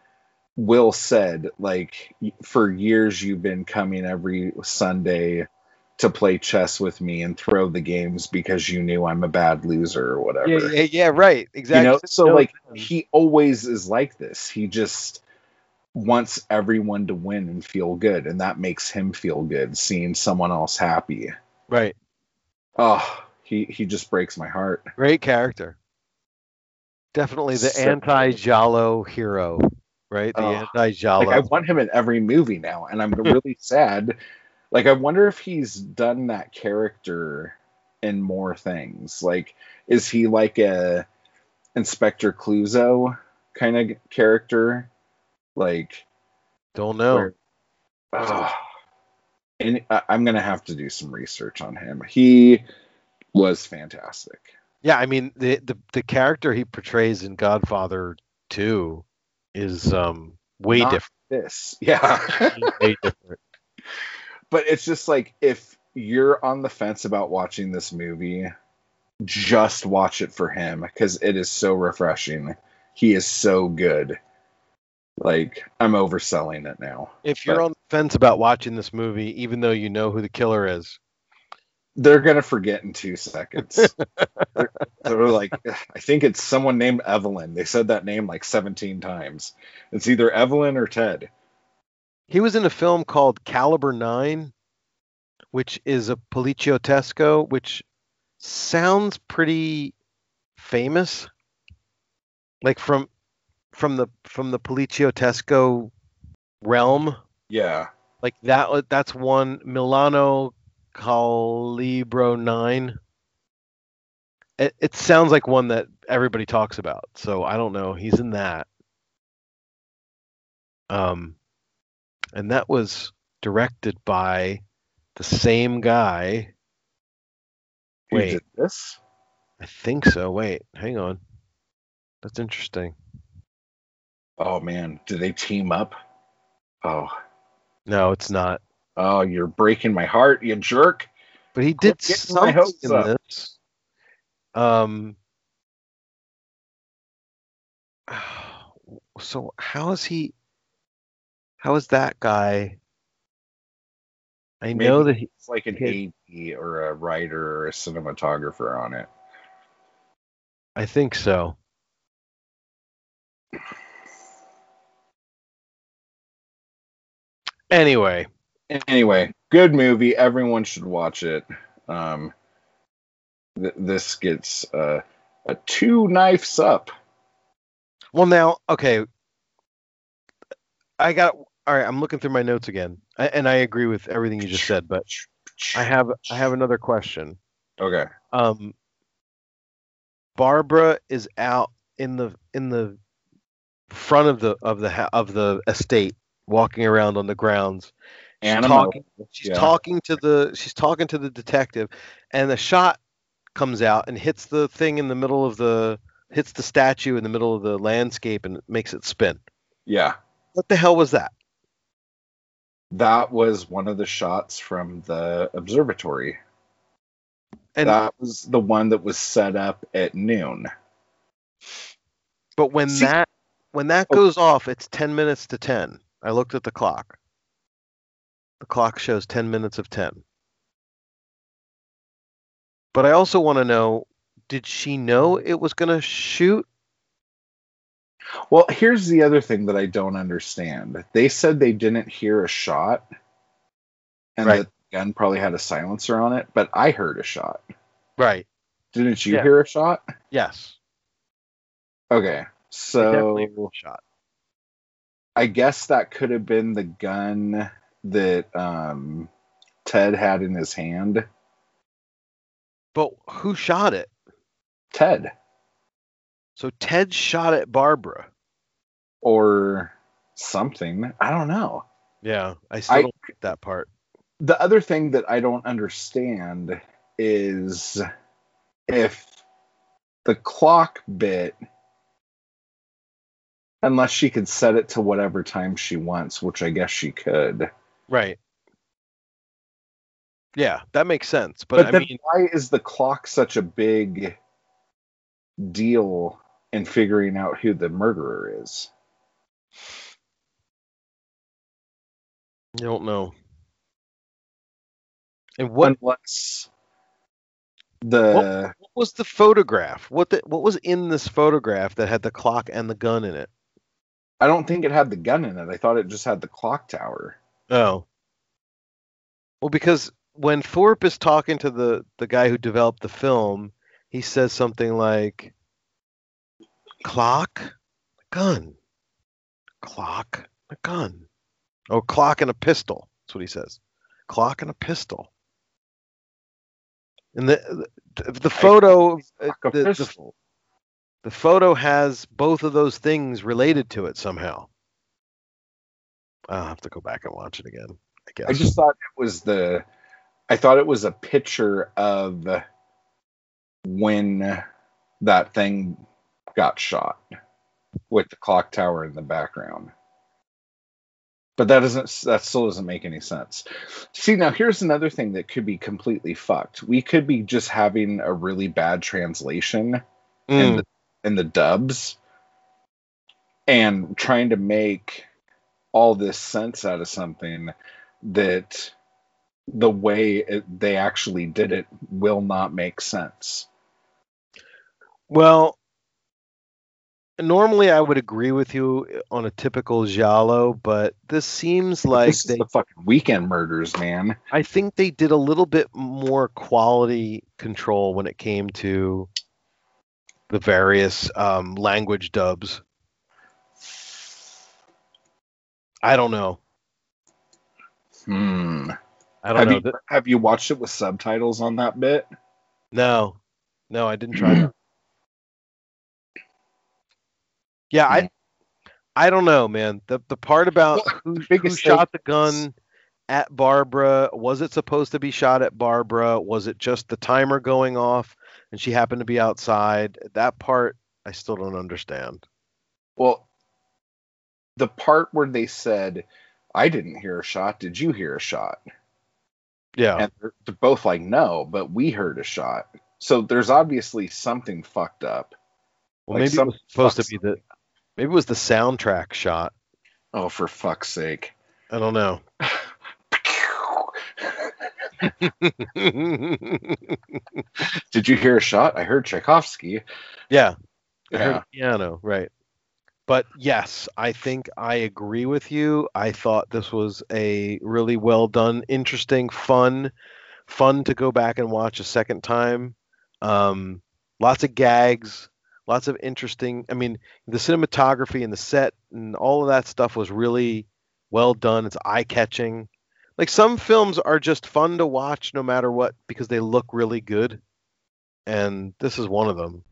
Will said, like for years you've been coming every Sunday to play chess with me and throw the games because you knew I'm a bad loser or whatever. Yeah, yeah, yeah, right, exactly. You know, so No, like he always is like this. He just wants everyone to win and feel good, and that makes him feel good seeing someone else happy. right, Oh, he he just breaks my heart. great character. Definitely the So- anti-giallo hero, right? The Oh, anti-giallo. Like I want him in every movie now, and I'm really sad. Like I wonder if he's done that character in more things. Like, is he like a Inspector Clouseau kind of character? Like, Don't know. where- and I- I'm gonna have to do some research on him. He was fantastic. Yeah, I mean the, the the character he portrays in Godfather 2 is um way Not different. This, yeah. way different. But it's just like if you're on the fence about watching this movie, just watch it for him because it is so refreshing. He is so good. Like I'm overselling it now. If you're But- on the fence about watching this movie, even though you know who the killer is, They're gonna forget in two seconds. they're, they're like, I think it's someone named Evelyn. They said that name like 17 times. It's either Evelyn or Ted. He was in a film called Caliber Nine, which is a Poliziottesco, which sounds pretty famous, like from from the from the Poliziottesco realm. Yeah. Like that. That's one Milano Calibro Nine. It, it sounds like one that everybody talks about. So I don't know. He's in that. Um, and that was directed by the same guy. Wait. this? I think so. Wait, hang on. That's interesting. Oh man, did they team up? Oh, No, it's not. oh, you're breaking my heart, you jerk. But he did something in up. this. Um. So how is he? How is that guy? I know Maybe that he. It's like an AD or a writer or a cinematographer on it. I think so. Anyway, Anyway, good movie. Everyone should watch it. Um, th- this gets uh, a two knives up. well now, okay. I got. All right, I'm looking through my notes again, I, and I agree with everything you just said. But I have I have another question. Okay. um Barbara is out in the in the front of the of the of the estate walking around on the grounds she's Anna talking she's yeah. talking to the she's talking to the detective and the shot comes out and hits the thing in the middle of the hits the statue in the middle of the landscape and makes it spin Yeah. what the hell was that That was one of the shots from the observatory. and that was the one that was set up at noon. but when See- that when that Oh. goes off it's 10 minutes to 10 i looked at the clock the clock shows 10 minutes of 10 but i also want to know did she know it was going to shoot Well, here's the other thing that I don't understand. They said they didn't hear a shot and Right. that the gun probably had a silencer on it, but I heard a shot. right Didn't you Yeah. hear a shot? yes Okay. I definitely heard So shot I guess that could have been the gun that um, Ted had in his hand. but who shot it Ted. So ted shot at barbara Or something. I don't know. yeah i still I- don't get that part the other thing that I don't understand is if the clock bit, unless she could set it to whatever time she wants, which I guess she could. right yeah that makes sense but, But, i mean why is the clock such a big deal in figuring out who the murderer is? i don't know and what Unless the what was the photograph? What the, what was in this photograph that had the clock and the gun in it? I don't think it had the gun in it. I thought it just had the clock tower. Oh. Well, because when Thorpe is talking to the the guy who developed the film, he says something like clock, a gun. Clock, a gun. Oh, clock and a pistol. That's what he says. Clock and a pistol. And the the, the photo the, the, the photo has both of those things related to it somehow. I'll have to go back and watch it again. I guess. I just thought it was the I thought it was a picture of when that thing got shot with the clock tower in the background. But that doesn't that still doesn't make any sense. See, now here's another thing that could be completely fucked. We could be just having a really bad translation in Mm. the in the dubs and trying to make all this sense out of something that the way it, they actually did it will not make sense. Well, normally I would agree with you on a typical giallo, but this seems like this is they the fucking weekend murders, man. I think they did a little bit more quality control when it came to the various um, language dubs. I don't know. Hmm. I don't Have know. you have you watched it with subtitles on that bit? no, no, I didn't try that. Yeah, I, hmm. I don't know, man. The the part about Well, who, the who shot the gun at Barbara? Was it supposed to be shot at Barbara? Was it just the timer going off and she happened to be outside? That part I still don't understand. Well, the part where they said, "I didn't hear a shot. Did you hear a shot?" Yeah. And they're, they're both like, "No, but we heard a shot." So there's obviously something fucked up. well, like maybe it was supposed to be the maybe it was the soundtrack shot. Oh, for fuck's sake! I don't know. Did you hear a shot? I heard Tchaikovsky. yeah. I Yeah. a piano, right. But yes, I think I agree with you. I thought this was a really well done, interesting, fun, fun to go back and watch a second time. Um, lots of gags, lots of interesting. I mean, the cinematography and the set and all of that stuff was really well done. It's eye catching. Like some films are just fun to watch no matter what because they look really good. And this is one of them.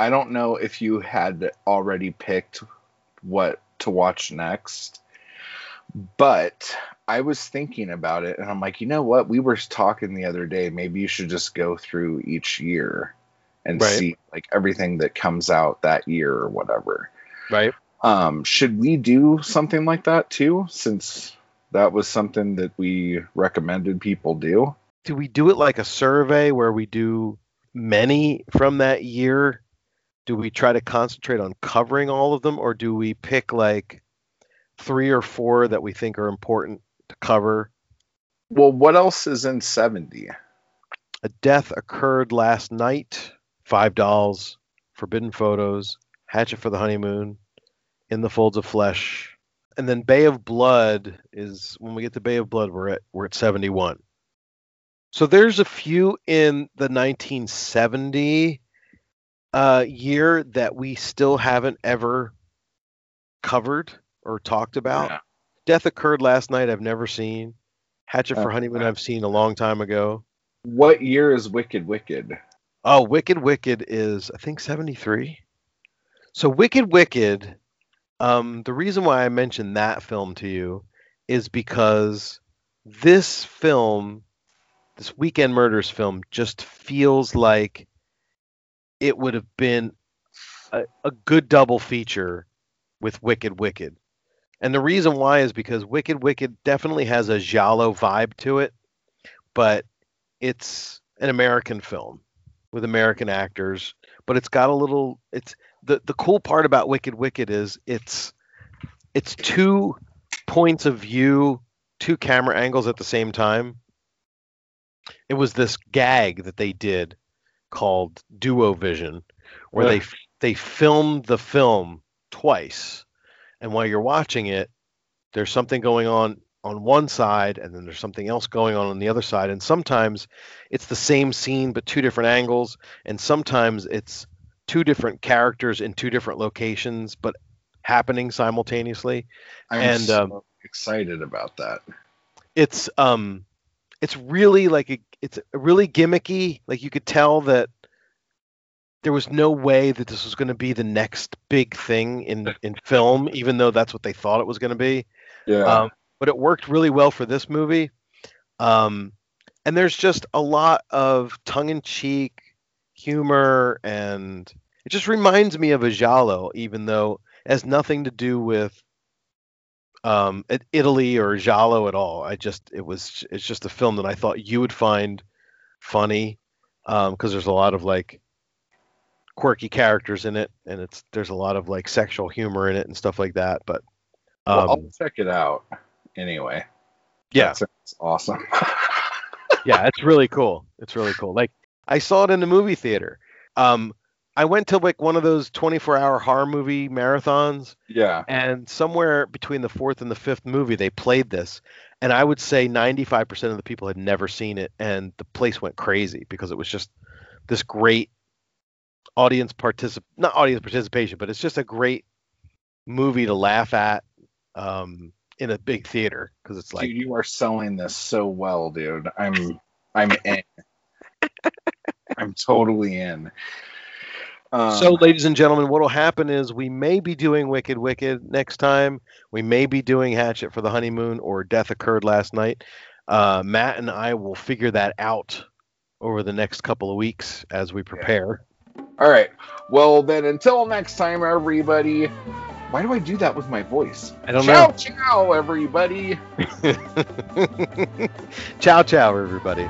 I don't know if you had already picked what to watch next, but I was thinking about it and I'm like, you know what? We were talking the other day. Maybe you should just go through each year and Right. see like everything that comes out that year or whatever. Right. Um, should we do something like that too? Since that was something that we recommended people do. do we do it like a survey where we do many from that year? Do we try to concentrate on covering all of them, or do we pick like three or four that we think are important to cover? Well, what else is in 70? A death occurred last night. Five dolls. Forbidden photos. Hatchet for the honeymoon. In the folds of flesh. And then Bay of Blood is when we get to Bay of Blood, we're at we're at 71. So there's a few in the 1970 uh, year that we still haven't ever covered or talked about. Yeah. Death occurred last night. I've never seen. Hatchet for Uh, Honeymoon. I've seen a long time ago. What year is Wicked Wicked? Oh, Wicked Wicked is I think 73. So Wicked Wicked, um, the reason why I mentioned that film to you is because this film, this Weekend Murders film, just feels like it would have been a, a good double feature with Wicked Wicked. And the reason why is because Wicked Wicked definitely has a giallo vibe to it, but it's an American film with American actors, but it's got a little it's the the cool part about Wicked Wicked is it's it's two points of view, two camera angles at the same time. It was this gag that they did called Duo Vision where they they filmed the film twice. And while you're watching it there's something going on on one side and then there's something else going on on the other side. And sometimes it's the same scene but two different angles. And sometimes it's two different characters in two different locations but happening simultaneously. I'm And, so um, excited about that. it's um it's really like a, it's really gimmicky like you could tell that there was no way that this was going to be the next big thing in in film, even though that's what they thought it was going to be. Yeah. Um, but it worked really well for this movie. Um, and there's just a lot of tongue-in-cheek humor, and it just reminds me of a giallo, even though it has nothing to do with um, Italy or giallo at all. I just it was it's just a film that I thought you would find funny Um because there's a lot of like quirky characters in it, and it's there's a lot of like sexual humor in it and stuff like that. But um, well, I'll check it out anyway. yeah, sounds awesome. yeah, it's really cool. It's really cool. Like I saw it in the movie theater. Um, I went to like one of those 24-hour horror movie marathons, yeah. and somewhere between the fourth and the fifth movie, they played this, and I would say 95% of the people had never seen it, and the place went crazy because it was just this great audience particip not audience participation, but it's just a great movie to laugh at um, in a big theater because it's like dude, you are selling this so well, dude. I'm I'm in. I'm totally in. Um, so, ladies and gentlemen, what will happen is we may be doing Wicked Wicked next time. We may be doing Hatchet for the Honeymoon or Death Occurred Last Night. Uh, Matt and I will figure that out over the next couple of weeks as we prepare. all right. Well, then until next time, everybody. Why do I do that with my voice? I don't know. ciao, ciao, everybody. ciao, ciao, everybody.